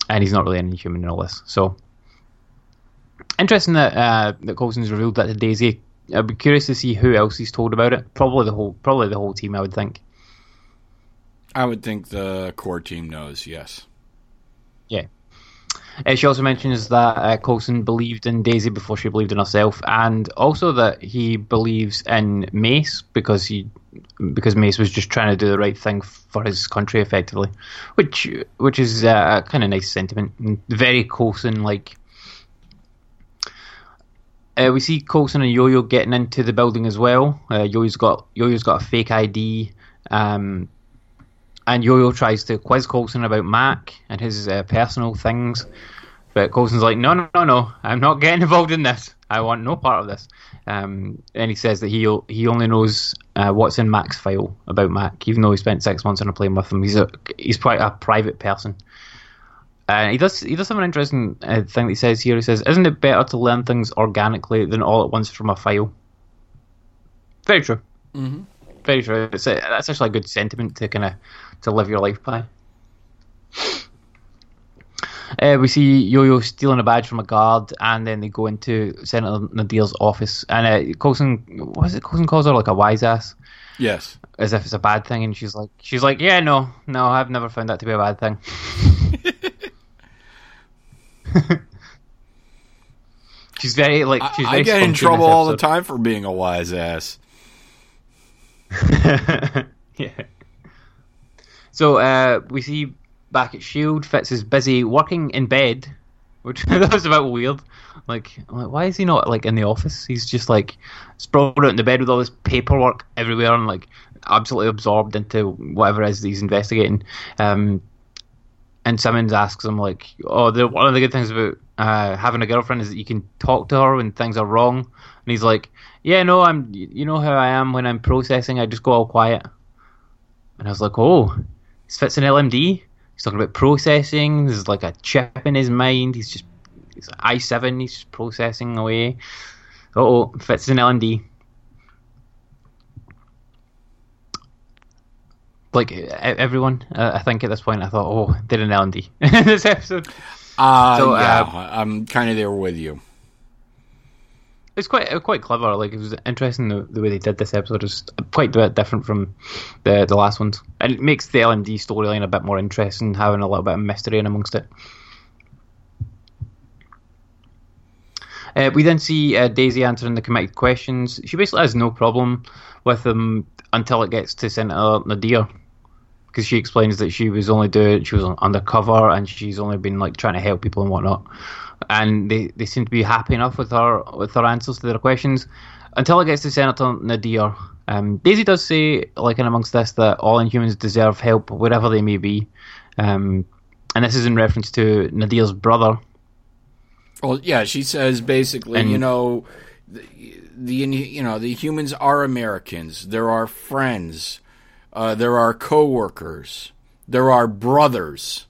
and he's not really an Inhuman in all this. So interesting that uh, that Coulson's revealed that to Daisy. I'd be curious to see who else he's told about it. Probably the whole, probably the whole team. I would think. I would think the core team knows. Yes. Yeah. Uh, she also mentions that uh, Coulson believed in Daisy before she believed in herself, and also that he believes in Mace because he because Mace was just trying to do the right thing for his country, effectively, which which is uh, a kind of nice sentiment, very Coulson like. Uh, we see Coulson and Yo-Yo getting into the building as well. Uh, Yo-Yo's got Yo-Yo's got a fake ID. Um, and Yo-Yo tries to quiz Coulson about Mac and his uh, personal things, but Coulson's like, "No, no, no, no! I'm not getting involved in this. I want no part of this." Um, and he says that he he only knows uh, what's in Mac's file about Mac, even though he spent six months on a plane with him. He's a he's quite a private person. Uh, he does he does have an interesting uh, thing that he says here. He says, "Isn't it better to learn things organically than all at once from a file?" Very true. Mm-hmm. Very true. It's a, that's actually a good sentiment to kind of to live your life by. Uh, we see Yo-Yo stealing a badge from a guard, and then they go into Senator Nadir's office, and uh, Coulson, what is it? Coulson calls her like a wise ass, Yes. as if it's a bad thing, and she's like, she's like, yeah, no, no, I've never found that to be a bad thing. (laughs) she's very like she's I, very I get in trouble all the time for being a wise ass. (laughs) yeah. So uh, we see back at Shield, Fitz is busy working in bed, which (laughs) that was a bit weird. Like, like, why is he not like in the office? He's just like sprawled out in the bed with all this paperwork everywhere and like absolutely absorbed into whatever it is he's investigating. Um, and Simmons asks him like, "Oh, the, one of the good things about uh, having a girlfriend is that you can talk to her when things are wrong." And he's like, "Yeah, no, I'm. You know how I am when I'm processing. I just go all quiet." And I was like, "Oh, Fitz an LMD." He's talking about processing. There's like a chip in his mind. He's just it's I seven. He's processing away. Oh, Fitz an LMD. Like everyone, uh, I think at this point I thought, oh, did an LMD in (laughs) this episode. Uh, So, yeah, uh, I'm kind of there with you. It's quite uh, quite clever. Like it was interesting the, the way they did this episode. It's quite a bit different from the the last ones, and it makes the LMD storyline a bit more interesting, having a little bit of mystery in amongst it. Uh, we then see uh, Daisy answering the committee questions. She basically has no problem with them until it gets to Senator Nadir, because she explains that she was only doing she was undercover and she's only been like trying to help people and whatnot. And they, they seem to be happy enough with her with her answers to their questions until it gets to Senator Nadir. Um, Daisy does say, like in amongst this, that all Inhumans deserve help wherever they may be, um, and this is in reference to Nadir's brother, Well, yeah, she says basically, And- you know, the, the you know the humans are Americans. There are friends. Uh, there are coworkers. There are brothers.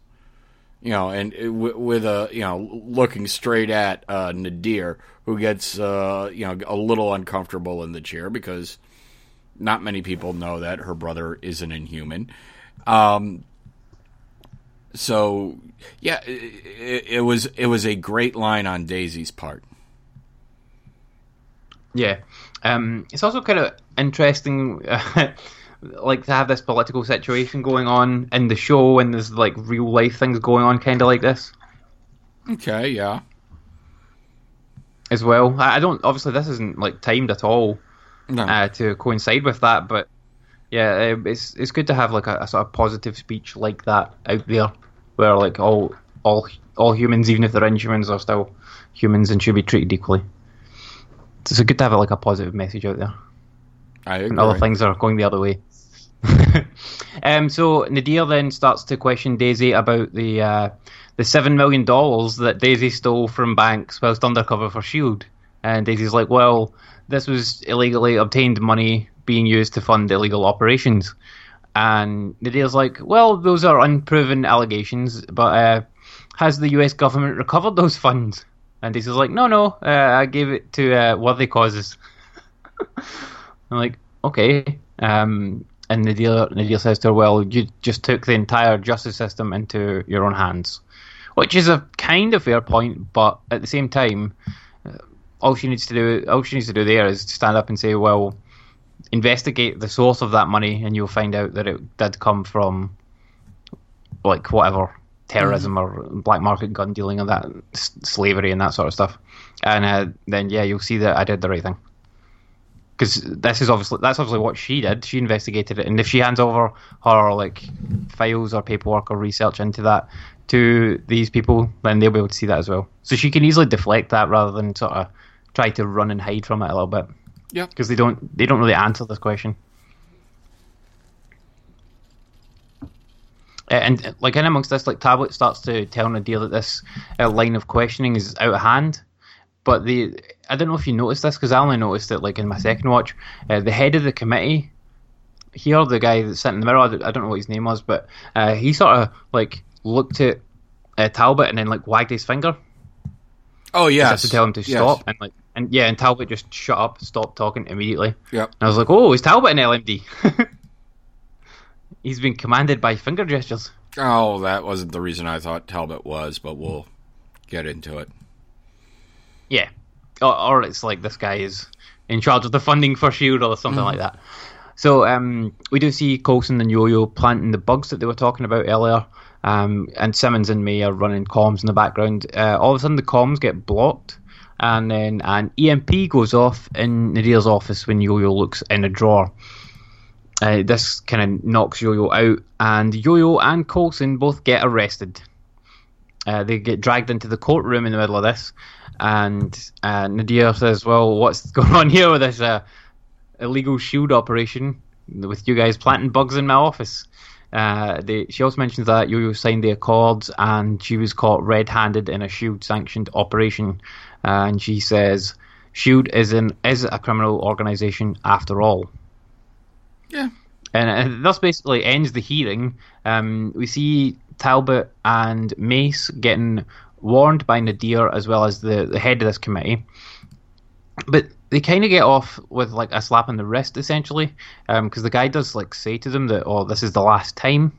You know, and with a you know looking straight at uh, Nadir, who gets uh, you know a little uncomfortable in the chair because not many people know that her brother is an Inhuman. Um, so yeah, it, it was it was a great line on Daisy's part. Yeah, um, it's also kind of interesting, (laughs) like to have this political situation going on in the show, and there's like real life things going on, kind of like this Okay, yeah, as well. I don't obviously this isn't like timed at all no, uh, to coincide with that, but yeah, it's it's good to have like a, a sort of positive speech like that out there, where like all all all humans, even if they're inhumans, are still humans and should be treated equally. So it's good to have like a positive message out there. I agree. and other things are going the other way. (laughs) um, so Nadir then starts to question Daisy about the uh, the seven million dollars that Daisy stole from banks whilst undercover for Shield, and Daisy's like, "Well, this was illegally obtained money being used to fund illegal operations." And Nadir's like, "Well, those are unproven allegations, but uh, has the U.S. government recovered those funds?" And Daisy's like, "No, no, uh, I gave it to uh, worthy causes." (laughs) I'm like, okay. Um, and the dealer, the Nadir says to her, well, you just took the entire justice system into your own hands. Which is a kind of fair point, but at the same time, uh, all she needs to do, all she needs to do there is stand up and say, well, investigate the source of that money, and you'll find out that it did come from, like, whatever terrorism or black market gun dealing and that slavery and that sort of stuff. And uh, then, yeah, you'll see that I did the right thing because this is obviously that's obviously what she did. She investigated it, and if she hands over her like files or paperwork or research into that to these people, then they'll be able to see that as well. So she can easily deflect that rather than sort of try to run and hide from it a little bit. Yeah. because they don't they don't really answer this question. And like in amongst this, like Talbot starts to tell Nadir that this uh, line of questioning is out of hand. But the I don't know if you noticed this because I only noticed it like in my second watch. Uh, the head of the committee here, the guy that's sitting in the middle, I don't, I don't know what his name was, but uh, he sort of like looked at uh, Talbot and then like wagged his finger Oh yeah, to tell him to Yes. stop and like and yeah, and Talbot just shut up, stopped talking immediately. Yeah, And I was like, oh, is Talbot an LMD? (laughs) He's been commanded by finger gestures. Oh, that wasn't the reason I thought Talbot was, but we'll get into it. Yeah. Or, or it's like this guy is in charge of the funding for Shield or something like that. So um, we do see Coulson and Yo-Yo planting the bugs that they were talking about earlier. Um, and Simmons and May are running comms in the background. Uh, all of a sudden, the comms get blocked, and then an EMP goes off in Nadir's office when Yo-Yo looks in a drawer. Uh, this kind of knocks Yo-Yo out, and Yo-Yo and Coulson both get arrested. Uh, they get dragged into the courtroom in the middle of this, and uh, Nadir says, "Well, what's (laughs) going on here with this uh, illegal shield operation with you guys planting bugs in my office?" Uh, they, she also mentions that Yo-Yo signed the accords, and she was caught red-handed in a shield-sanctioned operation. Uh, and she says, "Shield is an is a criminal organization after all." Yeah. And uh, this basically ends the hearing. Um, we see Talbot and Mace getting warned by Nadir as well as the, the head of this committee. But they kind of get off with like a slap on the wrist essentially, because the guy does like say to them that oh this is the last time,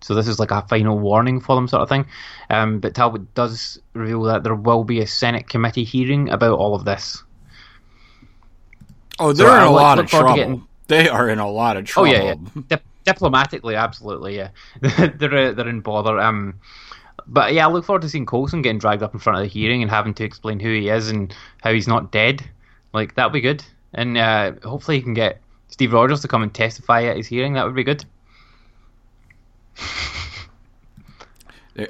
so this is like a final warning for them sort of thing. Um, but Talbot does reveal that there will be a Senate committee hearing about all of this. Oh, they're So in a lot of trouble. getting- They are in a lot of Oh trouble. yeah, yeah. Dip- diplomatically, absolutely, yeah. (laughs) they're uh, they're in bother. Um, but yeah, I look forward to seeing Coulson getting dragged up in front of the hearing and having to explain who he is and how he's not dead. Like that'll be good, and uh, hopefully he can get Steve Rogers to come and testify at his hearing. That would be good. (laughs)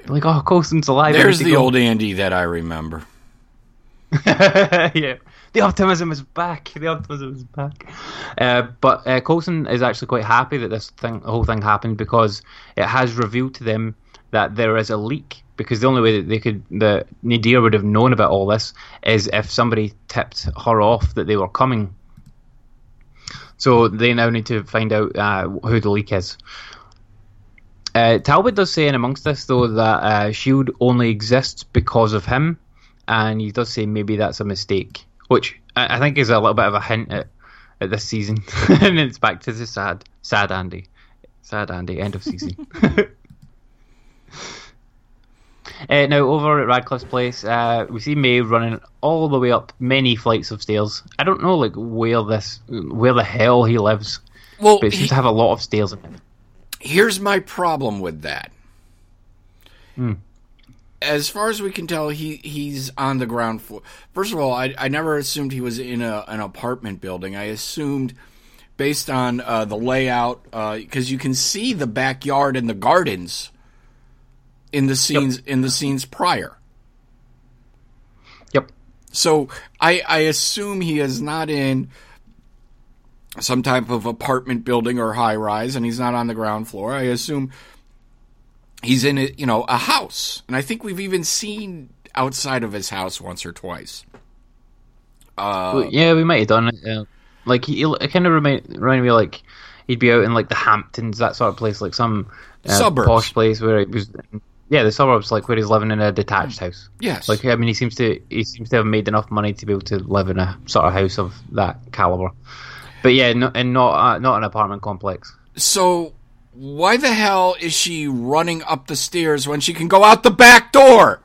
like, oh, Coulson's alive. There's the go. old Andy that I remember. (laughs) yeah, the optimism is back. The optimism is back. Uh, but uh, Coulson is actually quite happy that this thing, the whole thing happened because it has revealed to them that there is a leak. Because the only way that they could, Nadir would have known about all this is if somebody tipped her off that they were coming. So they now need to find out uh, who the leak is. Uh, Talbot does say in amongst this though that uh, Shield only exists because of him, and he does say maybe that's a mistake, which I, I think is a little bit of a hint at, at this season. (laughs) and it's back to the sad, sad Andy, sad Andy, end of season. (laughs) Uh, now over at Radcliffe's place, uh, we see May running all the way up many flights of stairs. I don't know like where this, where the hell he lives, Well, but it seems he- to have a lot of stairs in it. here's my problem with that. Hmm. As far as we can tell, he he's on the ground floor. First of all, I, I never assumed he was in a, an apartment building. I assumed, based on uh, the layout, because you can see the backyard and the gardens in the scenes in the scenes prior. Yep. So I, I assume he is not in some type of apartment building or high rise, and he's not on the ground floor. I assume he's in a you know a house, and I think we've even seen outside of his house once or twice. Uh, yeah, we might have done it. Uh, like he, it kind of remind reminded me of, like he'd be out in like the Hamptons, that sort of place, like some uh, posh place where it was. Yeah, the suburbs, like where he's living in a detached house. yes, Like I mean, he seems to he seems to have made enough money to be able to live in a sort of house of that caliber. But yeah, no, and not uh, not an apartment complex. so. Why the hell is she running up the stairs when she can go out the back door?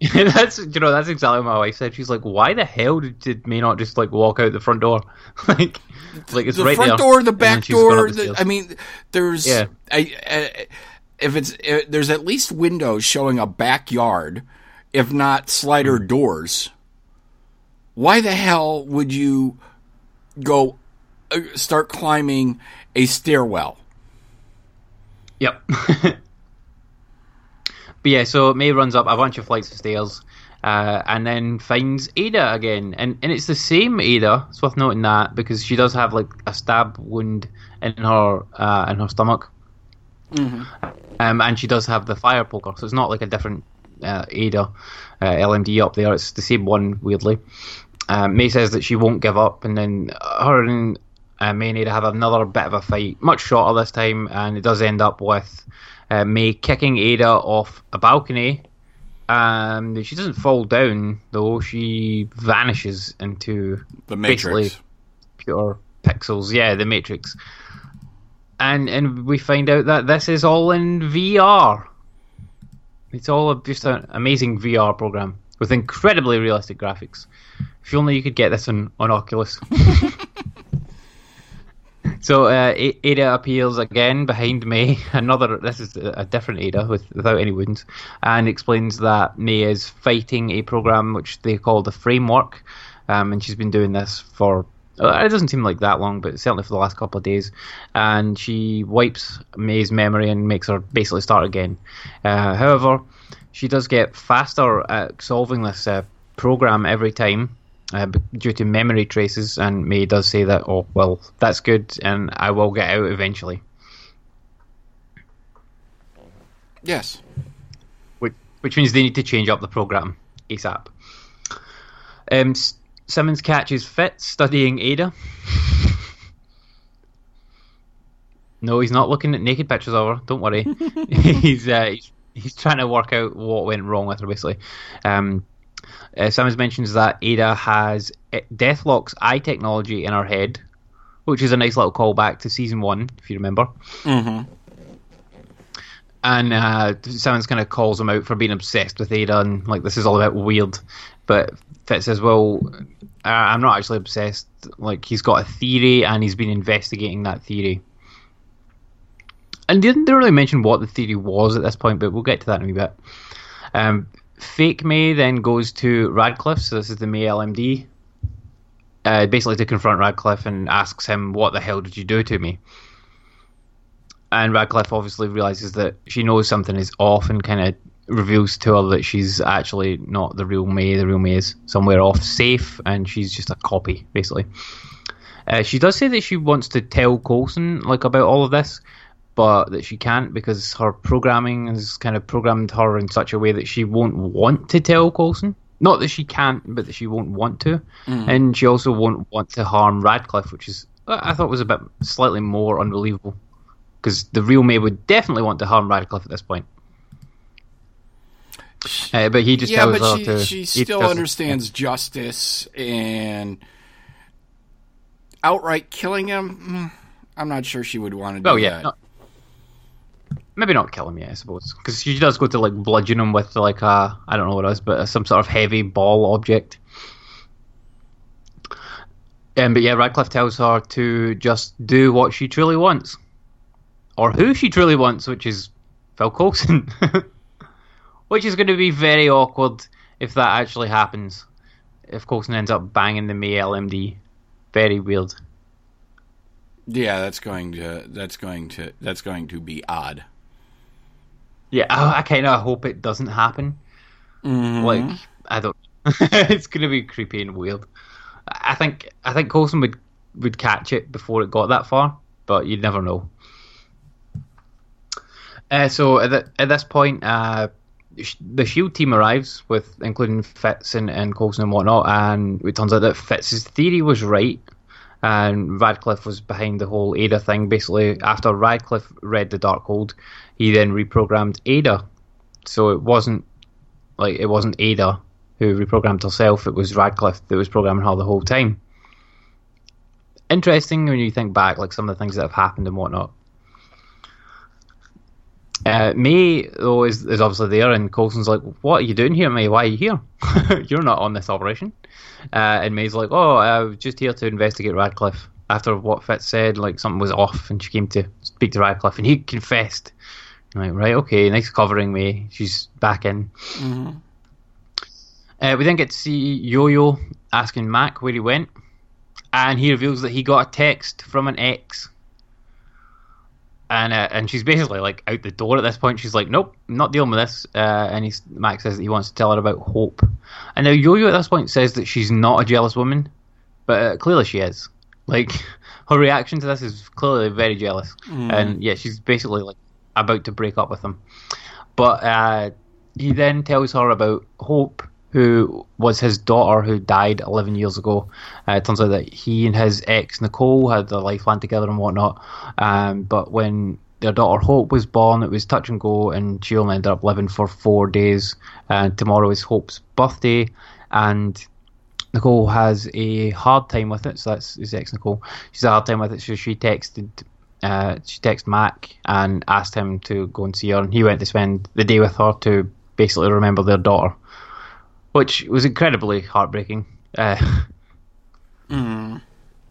(laughs) that's you know that's exactly what my wife said. She's like, "Why the hell did, did May not just like walk out the front door? (laughs) like, like it's the right front there, door, the back door. the The. I mean, there's. Yeah. I, I, if it's uh there's at least windows showing a backyard, if not slider Hmm. doors. Why the hell would you go uh, start climbing a stairwell? Yep. (laughs) but yeah, so May runs up a bunch of flights of stairs, uh, and then finds Ada again, and and it's the same Ada. It's worth noting that because she does have like a stab wound in her uh, in her stomach, um, and she does have the fire poker, so it's not like a different uh, Ada uh, LMD up there. It's the same one, weirdly. Um, May says that she won't give up, and then her and uh, May and Ada have another bit of a fight, much shorter this time, and it does end up with uh, May kicking Ada off a balcony. Um, she doesn't fall down though; she vanishes into The Matrix. pure pixels. Yeah, the Matrix. And and we find out that this is all in VR. It's all a, just an amazing VR program with incredibly realistic graphics. If only you could get this on, on Oculus. (laughs) so uh, Ada appears again behind May. (laughs) Another. This is a a different Ada with without any wounds, and explains that May is fighting a program which they call the Framework, um, and she's been doing this for. Uh, It doesn't seem like that long, but certainly for the last couple of days. And she wipes May's memory and makes her basically start again. Uh, however, she does get faster at solving this uh, program every time uh, due to memory traces. And May does say that, oh, well, that's good, and I will get out eventually. Yes. which, which means they need to change up the program ASAP. Um, Simmons catches Fitz studying Ada. no, he's not looking at naked pictures of her. Don't worry. (laughs) he's, uh, he's he's trying to work out what went wrong with her, basically. Um, uh, Simmons mentions that Ada has uh, Deathlok's eye technology in her head, which is a nice little callback to season one, if you remember. Mm-hmm. And uh, Simmons kind of calls him out for being obsessed with Ada and like this is all about weird. But Fitz says, "Well, I'm not actually obsessed. Like he's got a theory and he's been investigating that theory." And didn't they really mention what the theory was at this point? But we'll get to that in a wee bit. Um, Fake May then goes to Radcliffe. So this is the May LMD. Uh, basically to confront Radcliffe and asks him, "What the hell did you do to me?" And Radcliffe obviously realizes that she knows something is off and kind of reveals to her that she's actually not the real May. The real May is somewhere off safe, and she's just a copy, basically. Uh, she does say that she wants to tell Coulson like about all of this, but that she can't because her programming has kind of programmed her in such a way that she won't want to tell Coulson. Not that she can't, but that she won't want to, and she also won't want to harm Radcliffe, which is I thought was a bit slightly more unbelievable because the real May would definitely want to harm Radcliffe at this point. Uh, but he just Yeah, tells but her she, to. she still understands justice and outright killing him. mm, I'm not sure she would want to do Oh yeah, that. not- maybe not kill him yet, I suppose, because she does go to like bludgeon him with like a I don't know what it is, but some sort of heavy ball object. Um, but yeah, Radcliffe tells her to just do what she truly wants, or who she truly wants, which is Phil Coulson, (laughs) which is going to be very awkward if that actually happens. If Coulson ends up banging the May LMD, very weird. Yeah, that's going to that's going to that's going to be odd. Yeah, oh, I, I kind of hope it doesn't happen. Mm-hmm. Like, I don't. (laughs) it's gonna be creepy and weird. I think I think Coulson would would catch it before it got that far, but you'd never know. Uh, so at, the, at this point, uh, sh- the Shield team arrives with including Fitz and, and Coulson and whatnot, and it turns out that Fitz's theory was right, and Radcliffe was behind the whole Ada thing. Basically, after Radcliffe read the Darkhold, he then reprogrammed Ada, so it wasn't like it wasn't Ada who reprogrammed herself; it was Radcliffe that was programming her the whole time. Interesting when you think back, like some of the things that have happened and whatnot. Uh, May though is, is obviously there, and Coulson's like, "What are you doing here, May? Why are you here? (laughs) You're not on this operation." Uh, and May's like, "Oh, I was just here to investigate Radcliffe." After what Fitz said, like something was off, and she came to speak to Radcliffe, and he confessed. I'm like, right, okay, nice covering, May. She's back in. Uh, we then get to see Yo-Yo asking Mac where he went, and he reveals that he got a text from an ex. And uh, and she's basically like out the door at this point. She's like, "Nope, I'm not dealing with this." Uh, and he's Mac says that he wants to tell her about Hope. And now Yo-Yo at this point says that she's not a jealous woman, but uh, clearly she is. Like (laughs) her reaction to this is clearly very jealous, and yeah, she's basically like about to break up with him. But uh, he then tells her about Hope, who was his daughter who died 11 years ago. Uh, it turns out that he and his ex Nicole had a lifeline together and whatnot. Um, but when their daughter Hope was born, it was touch and go, and she only ended up living for four days. And tomorrow is Hope's birthday, and Nicole has a hard time with it. So that's his ex Nicole. She's a hard time with it, so she texted. Uh, she texted Mac and asked him to go and see her, and he went to spend the day with her to basically remember their daughter which was incredibly heartbreaking. Uh,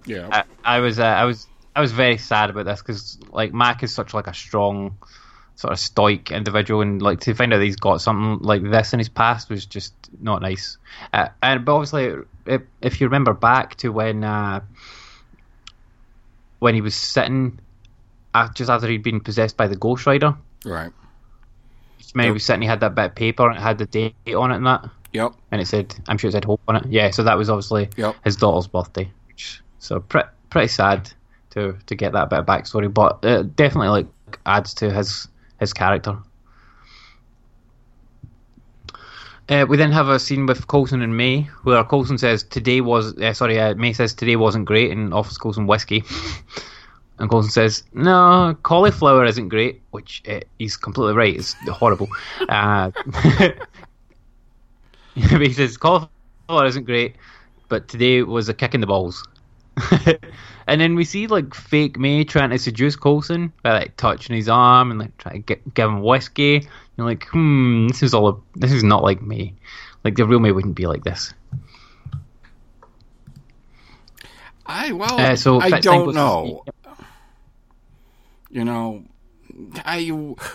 Yeah. I, I was, uh, I was, I was very sad about this because like Mac is such like a strong, sort of stoic individual, and like to find out he's got something like this in his past was just not nice. Uh, and but obviously, if, if you remember back to when uh, when he was sitting, uh, just after he'd been possessed by the Ghost Rider, right. when he was sitting, he had that bit of paper and it had the date on it and that. Yep. and it said, I'm sure it said Hope on it. Yeah, so that was obviously Yep. his daughter's birthday. So pre- pretty sad to to get that bit of backstory, but it definitely like adds to his his character. Uh, we then have a scene with Coulson and May, where Coulson says today was uh, sorry, uh, May says today wasn't great, and offers Coulson whiskey. (laughs) And Coulson says, "No, cauliflower isn't great," which uh, he's completely right. It's horrible. (laughs) (laughs) He says cauliflower isn't great, but today was a kick in the balls. (laughs) and then we see like fake May trying to seduce Coulson by like touching his arm and like trying to get, give him whiskey. You're like, hmm, this is all. A, this is not like May. Like the real May wouldn't be like this. I well, Uh, so I don't know. You know, I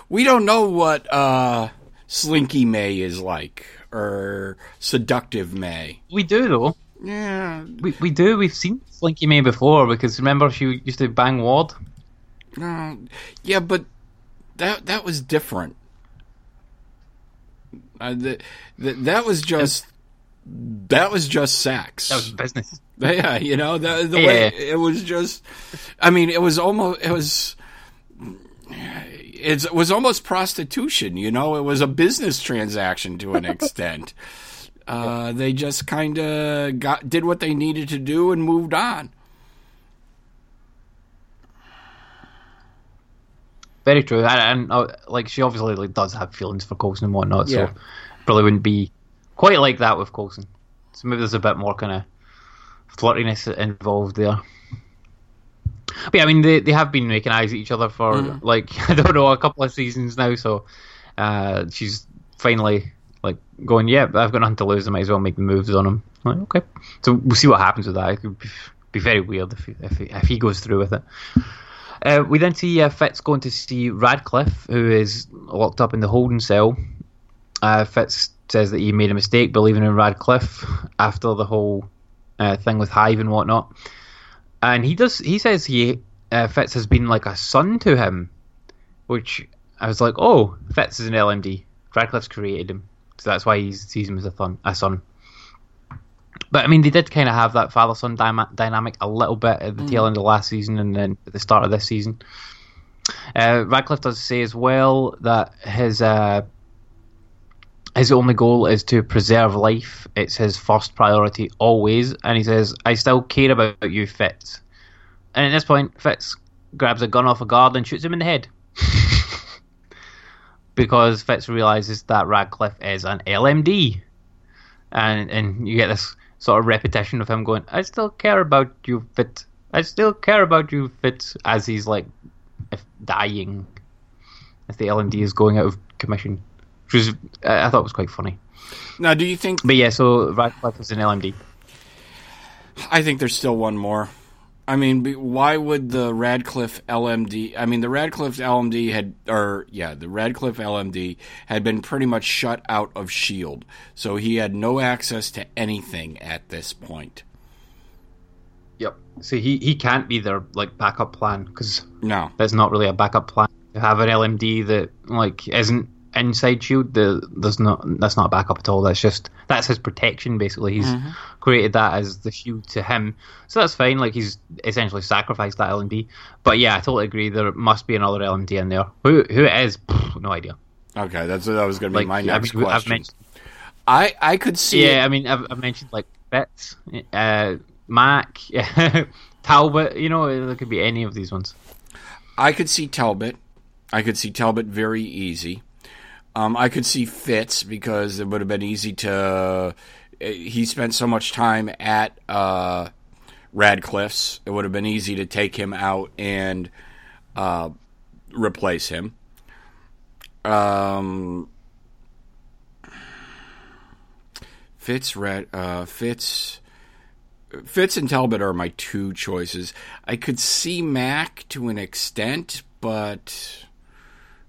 we don't know what uh, Slinky May is like or Seductive May. We do though. Yeah, We we do. We've seen Slinky May before because remember she used to bang Ward. no, yeah, but that that was different. Uh, that, that that was just that was just sex. That was business. (laughs) Yeah, you know the the Yeah. way it was just. I mean, it was almost it was. It was almost prostitution, you know. It was a business transaction to an (laughs) extent. uh, they just kind of got did what they needed to do and moved on. Very true, and, and uh, like she obviously like, does have feelings for Coulson and whatnot, Yeah. so probably wouldn't be quite like that with Coulson. So maybe there's a bit more kind of flirtiness involved there. But yeah, I mean they they have been making eyes at each other for Mm-hmm. like (laughs) I don't know a couple of seasons now, so uh, she's finally like going, yeah, I've got nothing to lose. I might as well make the moves on him. I'm like okay, so we'll see what happens with that. It could be, be very weird if he, if he, if he goes through with it. Uh, we then see uh, Fitz going to see Radcliffe, who is locked up in the holding cell. Uh, Fitz says that he made a mistake believing in Radcliffe after the whole uh, thing with Hive and whatnot. And he does. He says he uh, Fitz has been like a son to him, which I was like, oh, Fitz is an LMD. Radcliffe's created him, so that's why he sees him as a, thun- a son. But I mean, they did kind of have that father son dyma- dynamic a little bit at the tail end of last season and then at the start of this season. Uh, Radcliffe does say as well that his uh, his only goal is to preserve life. It's his first priority always, and he says, "I still care about you, Fitz." And at this point, Fitz grabs a gun off a guard and shoots him in the head. (laughs) because Fitz realizes that Radcliffe is an LMD, and and you get this sort of repetition of him going, "I still care about you, Fitz. I still care about you, Fitz," as he's like if dying, as the LMD is going out of commission, which was I I thought it was quite funny. Now, do you think? But yeah, so Radcliffe is an LMD. I think there's still one more. I mean, why would the Radcliffe LMD? I mean, the Radcliffe LMD had, or yeah, the Radcliffe LMD had been pretty much shut out of Shield, so he had no access to anything at this point. Yep. So he he can't be their like backup plan because No, that's not really a backup plan. To have an LMD that like isn't inside Shield, the, there's not that's not a backup at all. That's just that's his protection basically. He's created that as the shield to him, so that's fine. Like he's essentially sacrificed that LMD. But yeah, I totally agree. There must be another LMD in there. Who who it is? pff, No idea. okay, that's that was going to be Like my I next mean, I've question. mentioned, I I could see yeah, it. I mean I've, I've mentioned like Fitz, uh, Mac, (laughs) Talbot. You know, there could be any of these ones. I could see Talbot. I could see Talbot very easy. Um, I could see Fitz because it would have been easy to. He spent so much time at uh, Radcliffe's. It would have been easy to take him out and uh, replace him. Um, Fitz, Rad, uh, Fitz, Fitz and Talbot are my two choices. I could see Mac to an extent, but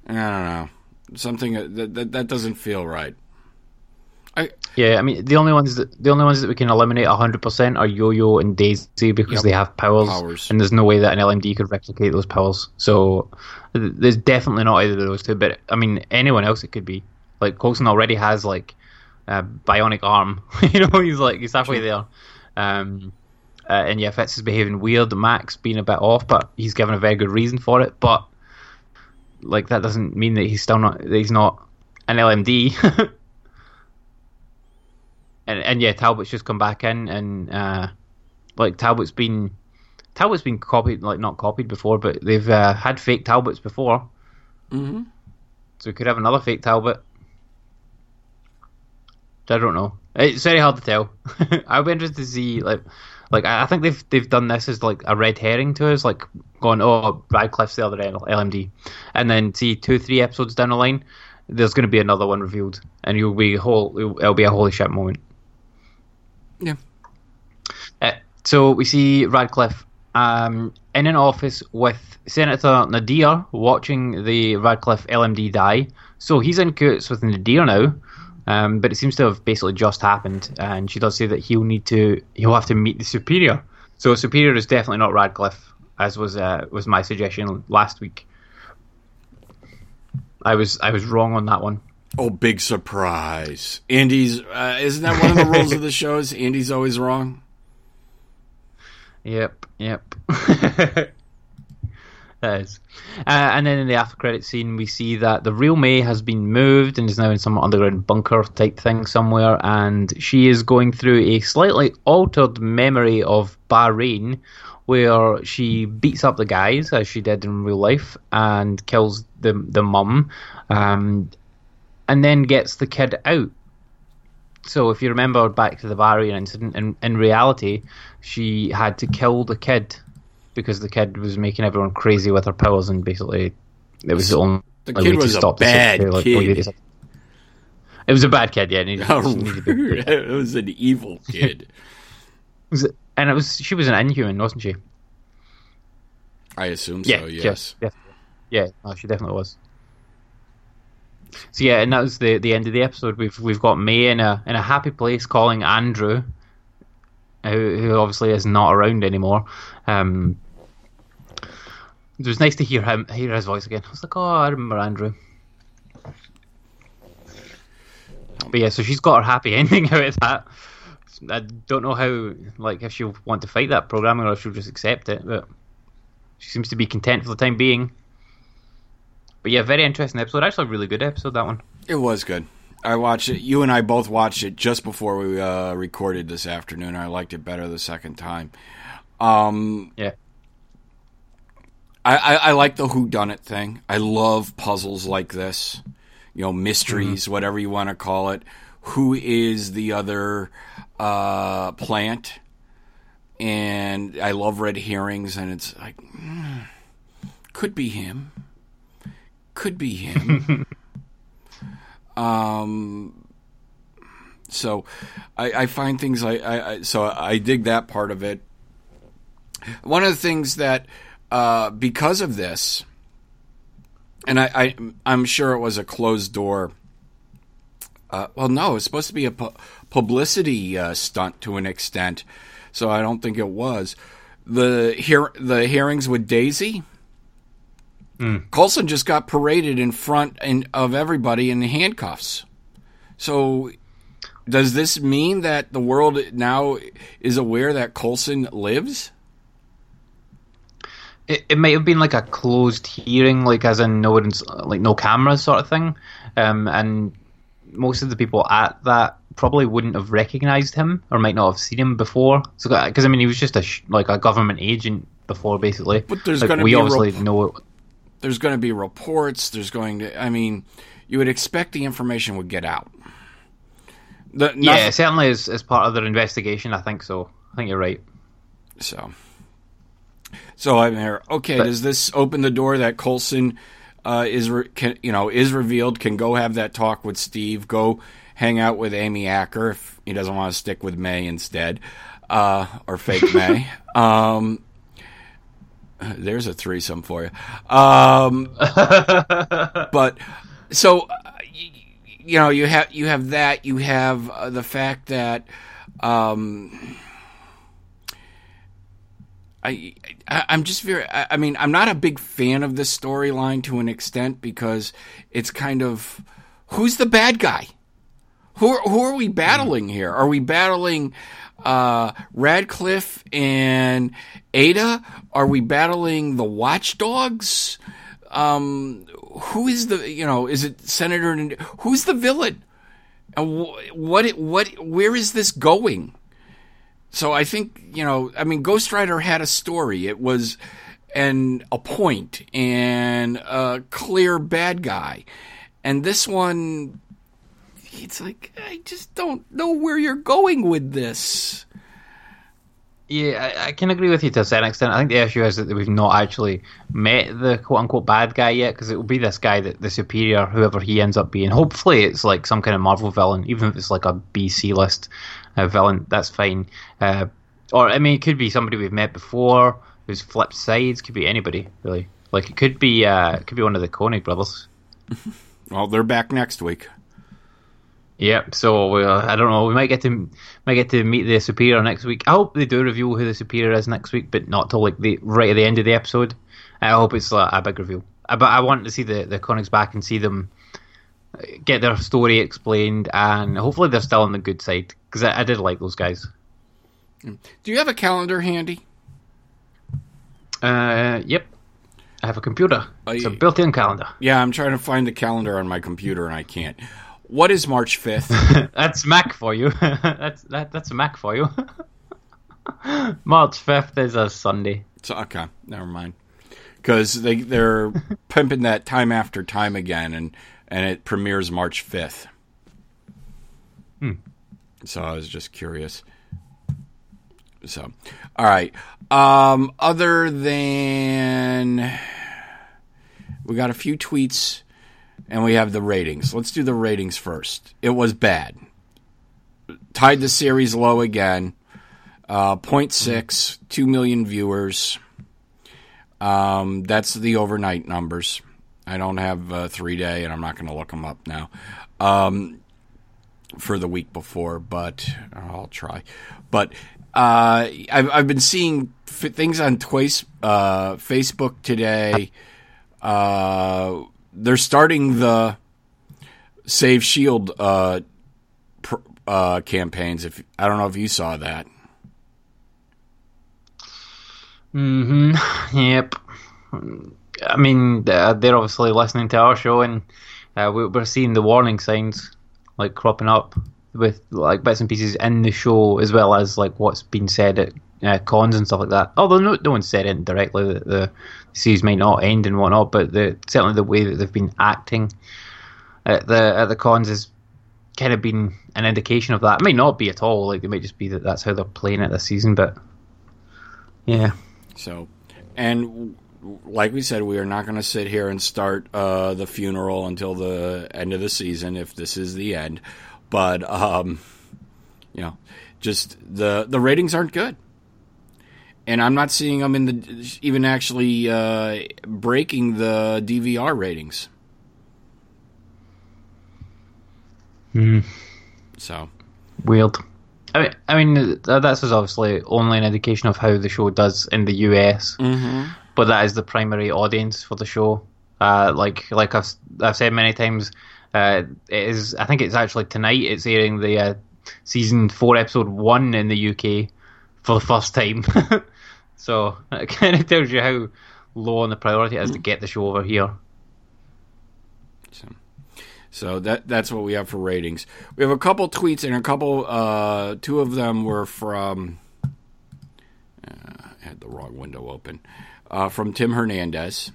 I don't know. Something that that, that doesn't feel right. I Yeah, I mean the only ones that the only ones that we can eliminate hundred percent are Yo-Yo and Daisy because Yep. they have powers, Powers. and there's no way that an LMD could replicate those powers. So th- there's definitely not either of those two. But I mean anyone else it could be. Like Coulson already has like a bionic arm. (laughs) you know, he's like he's halfway there. Um, uh, and yeah, Fitz is behaving weird. Mac's being a bit off, but he's given a very good reason for it. But like that doesn't mean that he's still not that he's not an LMD. (laughs) and and yeah, Talbot's just come back in, and uh, like Talbot's been Talbot's been copied, like not copied before, but they've uh, had fake Talbots before. Mm-hmm. So we could have another fake Talbot. I don't know. It's very hard to tell. (laughs) I'll be interested to see like like I think they've they've done this as like a red herring to us, like going, oh, Radcliffe's the other LMD, and then see two three episodes down the line, there's going to be another one revealed, and you'll be whole. It'll be a holy shit moment. Yeah. Uh, so we see Radcliffe um, in an office with Senator Nadir watching the Radcliffe LMD die. So he's in cahoots with Nadir now. Um, but it seems to have basically just happened, and she does say that he'll need to he'll have to meet the superior. So superior is definitely not Radcliffe, as was uh, was my suggestion last week. I was I was wrong on that one. Oh, big surprise! Andy's uh, isn't that one of the rules of the (laughs) shows? Andy's always wrong. Yep, yep. (laughs) That is. Uh, and then in the after credit scene, we see that the real May has been moved and is now in some underground bunker type thing somewhere. And she is going through a slightly altered memory of Bahrain, where she beats up the guys as she did in real life and kills the the mum, um, and then gets the kid out. So if you remember back to the Bahrain incident, in, in reality, she had to kill the kid because the kid was making everyone crazy with her powers, and basically it was the only The way kid to stop the bad sick- like, kid. oh, It was a bad kid, yeah. Needed, (laughs) Oh, needed to be- (laughs) it was an evil kid. (laughs) it- and it was she was an inhuman, wasn't she? I assume Yeah, so. yeah, Yes. yeah, yeah. No, she definitely was. So yeah, and that was the the end of the episode. We've we've got May in a in a happy place calling Andrew, who, who obviously is not around anymore. Um, it was nice to hear him hear his voice again. I was like, oh, I remember Andrew. But yeah, so she's got her happy (laughs) ending out of that. I don't know how, like, if she'll want to fight that programming or if she'll just accept it. But she seems to be content for the time being. But yeah, very interesting episode. Actually, a really good episode that one. It was good. I watched it. You and I both watched it just before we uh, recorded this afternoon. I liked it better the second time. Um, Yeah, I, I, I like the who done it thing. I love puzzles like this. You know, mysteries, whatever you want to call it. Who is the other uh, plant? And I love red herrings, and it's like, mm, could be him. Could be him. (laughs) um, so I, I find things I, I, I so I dig that part of it. One of the things that uh, because of this, and I, I I'm sure it was a closed door. Uh, well, no, it's supposed to be a pu- publicity uh, stunt to an extent, so I don't think it was. The hear the hearings with Daisy. Coulson just got paraded in front in, of everybody in handcuffs. So, does this mean that the world now is aware that Coulson lives? it, it might have been like a closed hearing, like as in no one's like no cameras sort of thing, um, and most of the people at that probably wouldn't have recognized him or might not have seen him before. So, because I mean, he was just a like a government agent before, basically. But there's like, gonna be a obviously rep- know. There's going to be reports. There's going to, I mean, you would expect the information would get out. The, Yeah, certainly as as part of their investigation, I think so. I think you're right. So, so I'm here. Okay, But- does this open the door that Coulson uh, is, re- can, you know, is revealed? Can go have that talk with Steve. Go hang out with Amy Acker if he doesn't want to stick with May instead, uh, or fake (laughs) May. Um, (laughs) there's a threesome for you. Um, (laughs) but so uh, you know you have you have that you have uh, the fact that um, I, I I'm just very I, I mean I'm not a big fan of this storyline to an extent because it's kind of who's the bad guy who who are we battling here? Are we battling uh, Radcliffe and AIDA? Are we battling the watchdogs? Um, who is the you know is it Senator who's the villain? And wh- what what where is this going? So I think you know, I mean, Ghost Rider had a story. It was and a point and a clear bad guy, and this one, it's like I just don't know where you're going with this. Yeah, I, I, can agree with you to a certain extent. I think the issue is that we've not actually met the quote unquote bad guy yet, because it will be this guy that the superior, whoever he ends up being. Hopefully, it's like some kind of Marvel villain, even if it's like a BC list uh, villain. That's fine. Uh, or I mean, it could be somebody we've met before who's flipped sides. Could be anybody really. Like it could be, uh, it could be one of the Koenig brothers. (laughs) well, they're back next week. Yep. So uh, I don't know. We might get to might get to meet the superior next week. I hope they do reveal who the superior is next week, but not till like the right at the end of the episode. I hope it's like, a big reveal. Uh, but I want to see the the Koenigs back and see them uh, get their story explained, and hopefully they're still on the good side because I, I did like those guys. Do you have a calendar handy? Uh, yep. I have a computer. It's a built-in calendar. Yeah, I'm trying to find the calendar on my computer and I can't. What is March 5th? (laughs) that's Mac for you. (laughs) that's that, that's a Mac for you. (laughs) March 5th is a Sunday. So, okay, never mind. Because they they're pimping that time after time again, and and it premieres March 5th. Hmm. So I was just curious. So, all right. Um, other than we got a few tweets and we have the ratings. Let's do the ratings first. It was bad. Tied the series low again. Uh, 0.6, 2 million viewers. Um, that's the overnight numbers. I don't have a three day, and I'm not going to look them up now um, for the week before, but I'll try. But uh, I've, I've been seeing f- things on twice, uh, Facebook today. Uh, they're starting the Save Shield uh, pr- uh, campaigns. If I don't know if you saw that. Hmm. (sighs) Yep. I mean, they're obviously listening to our show, and uh, we're seeing the warning signs like cropping up with like bits and pieces in the show, as well as like what's been said at uh, cons and stuff like that. Although no, no one said it directly that the series might not end and whatnot, but the, certainly the way that they've been acting at the at the cons has kind of been an indication of that. It might not be at all. Like it might just be that that's how they're playing it this season. But yeah. So, and like we said, we are not going to sit here and start uh, the funeral until the end of the season if this is the end. But um, you know, just the the ratings aren't good and I'm not seeing them in the even actually uh, breaking the DVR ratings. Hmm. So weird. I mean, I mean, that's obviously only an indication of how the show does in the US, mm-hmm. but that is the primary audience for the show. Uh, like, like I've I've said many times, uh, it is. I think it's actually tonight. It's airing the uh, season four, episode one in the UK for the first time. (laughs) so it kind of tells you how low on the priority it is to get the show over here. So, so that that's what we have for ratings. We have a couple tweets and a couple. Uh, two of them were from. Uh, I had the wrong window open. Uh, from Tim Hernandez.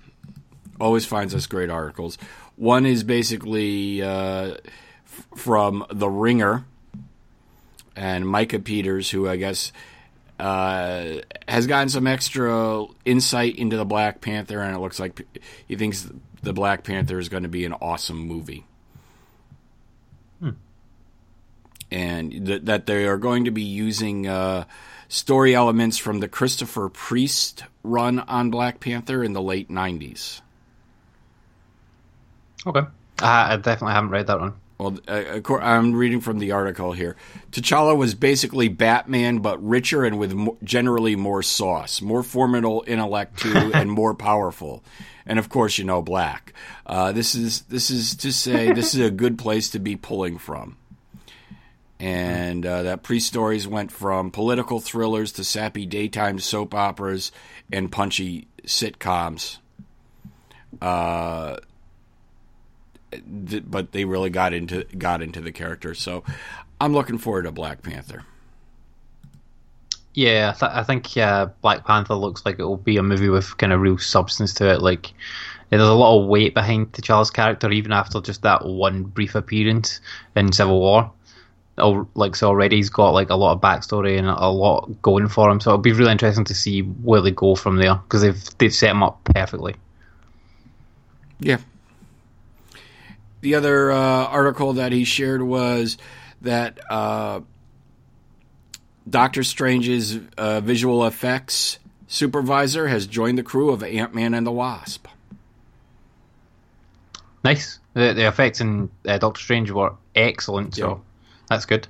Always finds us great articles. One is basically uh, f- from The Ringer and Micah Peters, who I guess uh, has gotten some extra insight into the Black Panther, and it looks like he thinks the Black Panther is going to be an awesome movie. Hmm. And th- that they are going to be using uh, story elements from the Christopher Priest run on Black Panther in the late 90s. Okay. Uh, I definitely haven't read that one. Well, uh, I'm reading from the article here. T'Challa was basically Batman, but richer and with more, generally more sauce, more formidable intellect too, (laughs) and more powerful. And of course, you know, black. Uh, this is this is to say this is a good place to be pulling from. And uh, that pre stories went from political thrillers to sappy daytime soap operas and punchy sitcoms. Uh, but they really got into got into the character. So I'm looking forward to Black Panther. Yeah, I, th- I think uh, Black Panther looks like it will be a movie with kind of real substance to it. Like, there's a lot of weight behind T'Challa's character, even after just that one brief appearance in Civil War. Like so already he's got like a lot of backstory and a lot going for him. So it'll be really interesting to see where they go from there because they've they've set him up perfectly. Yeah. The other uh, article that he shared was that uh, Doctor Strange's uh, visual effects supervisor has joined the crew of Ant Man and the Wasp. Nice. The, the effects in uh, Doctor Strange were excellent, so Yeah. that's good.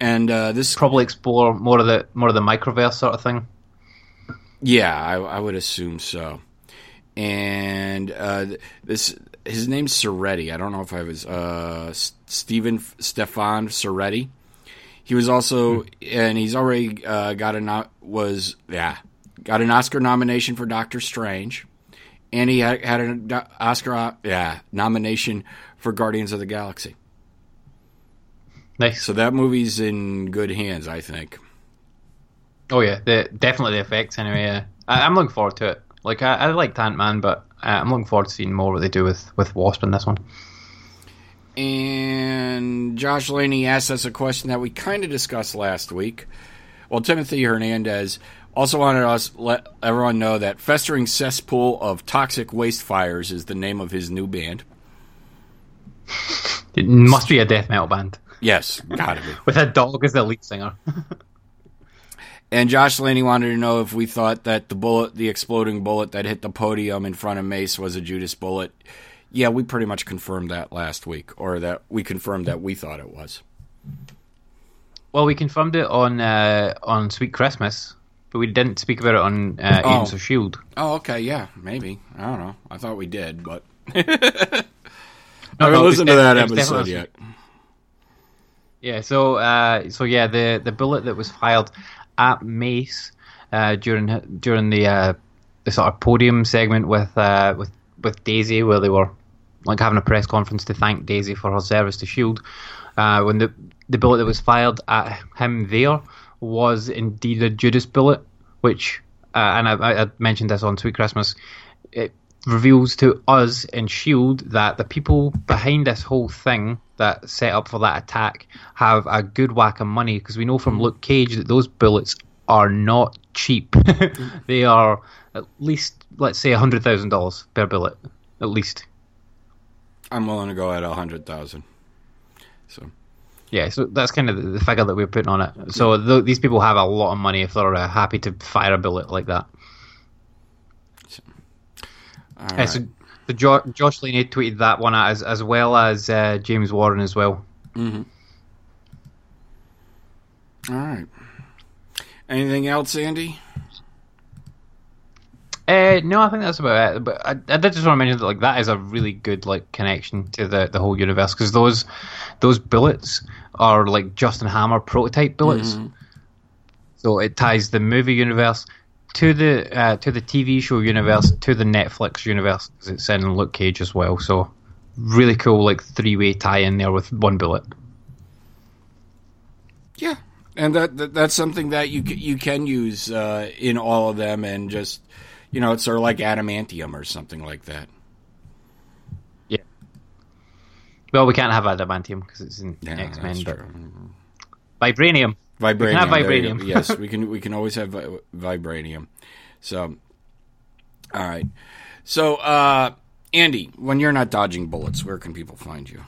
And uh, this, Probably explore more of the more of the microverse sort of thing. yeah, I, I would assume so. And uh, this, his name's Ceretti. I don't know if I was uh, Stephen Stefan Ceretti. He was also, and he's already uh, got a was yeah got an Oscar nomination for Doctor Strange, and he had, had an Oscar uh, yeah nomination for Guardians of the Galaxy. Nice. So that movie's in good hands, I think. Oh yeah, the definitely the effects anyway. Yeah. I, I'm looking forward to it. Like I, I like Ant Man, but uh, I'm looking forward to seeing more what they do with with Wasp in this one. And Josh Laney asked us a question that we kind of discussed last week. Well, Timothy Hernandez also wanted us let everyone know that Festering Cesspool of Toxic Waste Fires is the name of his new band. (laughs) It must be a death metal band Yes, gotta be. (laughs) with a dog as the lead singer. (laughs) And Josh Laney wanted to know if we thought that the bullet, the exploding bullet that hit the podium in front of Mace was a Judas bullet. Yeah, we pretty much confirmed that last week, or that we confirmed that we thought it was. well, we confirmed it on uh, on Sweet Christmas, but we didn't speak about it on uh, Oh. Agents of Shield. Oh, okay, yeah, maybe. I don't know. I thought we did, but (laughs) No, I haven't no, listened to that def- it was episode yet. Yeah, so uh, so yeah, the the bullet that was fired at Mace uh, during during the uh, the sort of podium segment with uh, with with Daisy, where they were like having a press conference to thank Daisy for her service to Shield. Uh, when the the bullet that was fired at him there was indeed a Judas bullet, which uh, and I, I mentioned this on Sweet Christmas. It reveals to us in Shield that the people behind this whole thing that set up for that attack have a good whack of money because we know from Luke Cage that those bullets are not cheap. (laughs) they are at least, let's say, hundred thousand dollars per bullet, at least. I'm willing to go at a hundred thousand. So Yeah, so that's kind of the, the figure that we're putting on it. So th- these people have a lot of money if they're uh, happy to fire a bullet like that. all Uh, right. So jo- Josh Laney tweeted that one out as as well as uh, James Warren as well. all right. Anything else, Andy? Uh, no, I think that's about it. But I, I did just want to mention that like that is a really good like connection to the, the whole universe because those those bullets are like Justin Hammer prototype bullets. So it ties the movie universe to the uh, to the TV show universe to the Netflix universe because it's in Luke Cage as well. So really cool like three way tie in there with one bullet. Yeah, and that, that that's something that you you can use uh, in all of them, and just you know, it's sort of like adamantium or something like that. Yeah. Well, we can't have adamantium because it's in Yeah, X Men, but vibranium. Vibranium. We have there you go. vibranium. (laughs) yes, (laughs) we can. We can always have vi- vibranium. So, all right. So, uh, Andy, when you're not dodging bullets, where can people find you?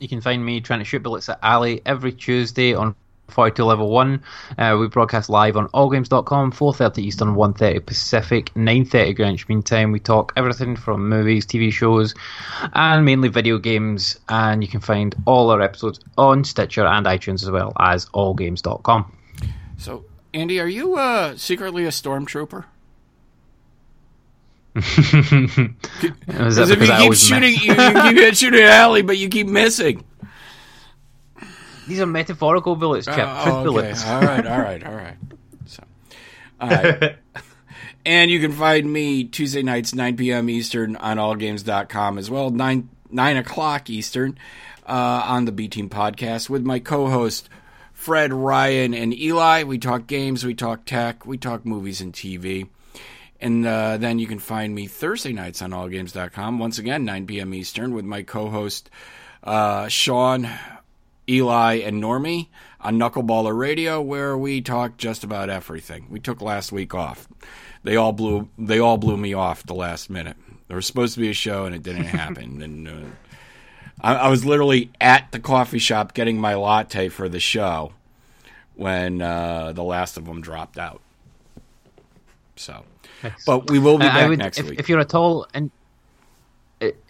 You can find me trying to shoot bullets at Ali every Tuesday on 42 level 1. Uh, we broadcast live on allgames.com, 4.30 Eastern, 1.30 Pacific, 9.30 Greenwich Mean Time. We talk everything from movies, TV shows, and mainly video games. And you can find all our episodes on Stitcher and iTunes as well as allgames.com. So, Andy, are you uh, secretly a stormtrooper? (laughs) That if because you I keep shooting, you, you keep shooting at Alley, but you keep missing. These are metaphorical bullets, Chip. Oh, Truth okay. bullets. All right, all right, all right. So, all right. (laughs) and you can find me Tuesday nights, 9 p.m. Eastern on allgames.com as well, 9, 9 o'clock Eastern uh, on the B Team podcast with my co host, Fred, Ryan, and Eli. We talk games, we talk tech, we talk movies and TV. And uh, then you can find me Thursday nights on allgames.com, once again, 9 p.m. Eastern, with my co host uh, Sean, Eli, and Normie on Knuckleballer Radio, where we talk just about everything. We took last week off. They all blew. They all blew me off the last minute. There was supposed to be a show, and it didn't (laughs) happen. and uh, I, I, was literally at the coffee shop getting my latte for the show when uh, the last of them dropped out. So, but we will be back would, next if, week. If you're at all and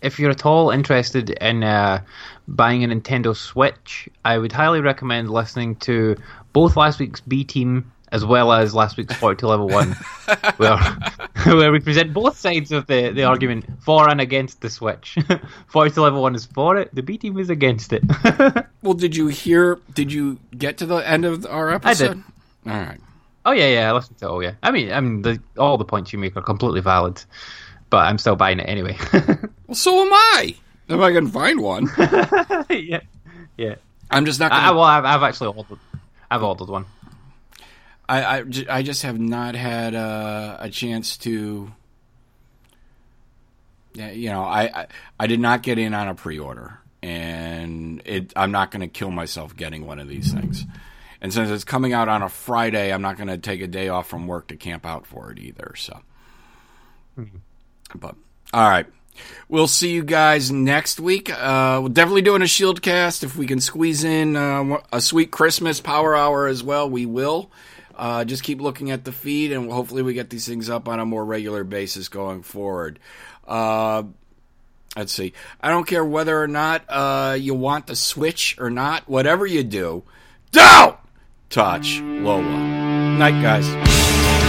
if you're at all interested in uh, buying a Nintendo Switch, I would highly recommend listening to both last week's B Team as well as last week's 42 Level 1, (laughs) where, (laughs) where we present both sides of the, the argument for and against the Switch. (laughs) 42 Level 1 is for it, the B Team is against it. well, did you hear, did you get to the end of our episode? I did. All right. Oh, yeah, yeah, I listened to it. Oh, yeah. I mean, I mean the, all the points you make are completely valid but I'm still buying it anyway. (laughs) well, so am I. If I can find one. (laughs) yeah, yeah. I'm just not. Gonna... I, well, I've, I've actually ordered. I've ordered one. I I, I just have not had uh, a chance to. Yeah, you know, I, I I did not get in on a pre-order, and it. I'm not going to kill myself getting one of these things. And since it's coming out on a Friday, I'm not going to take a day off from work to camp out for it either. So. Mm-hmm. But all right. We'll see you guys next week. Uh, we're definitely doing a Shield cast. If we can squeeze in uh, a sweet Christmas power hour as well, we will. Uh, just keep looking at the feed, and hopefully, we get these things up on a more regular basis going forward. Uh, let's see. I don't care whether or not uh, you want the Switch or not. Whatever you do, don't touch Lola. Night, guys.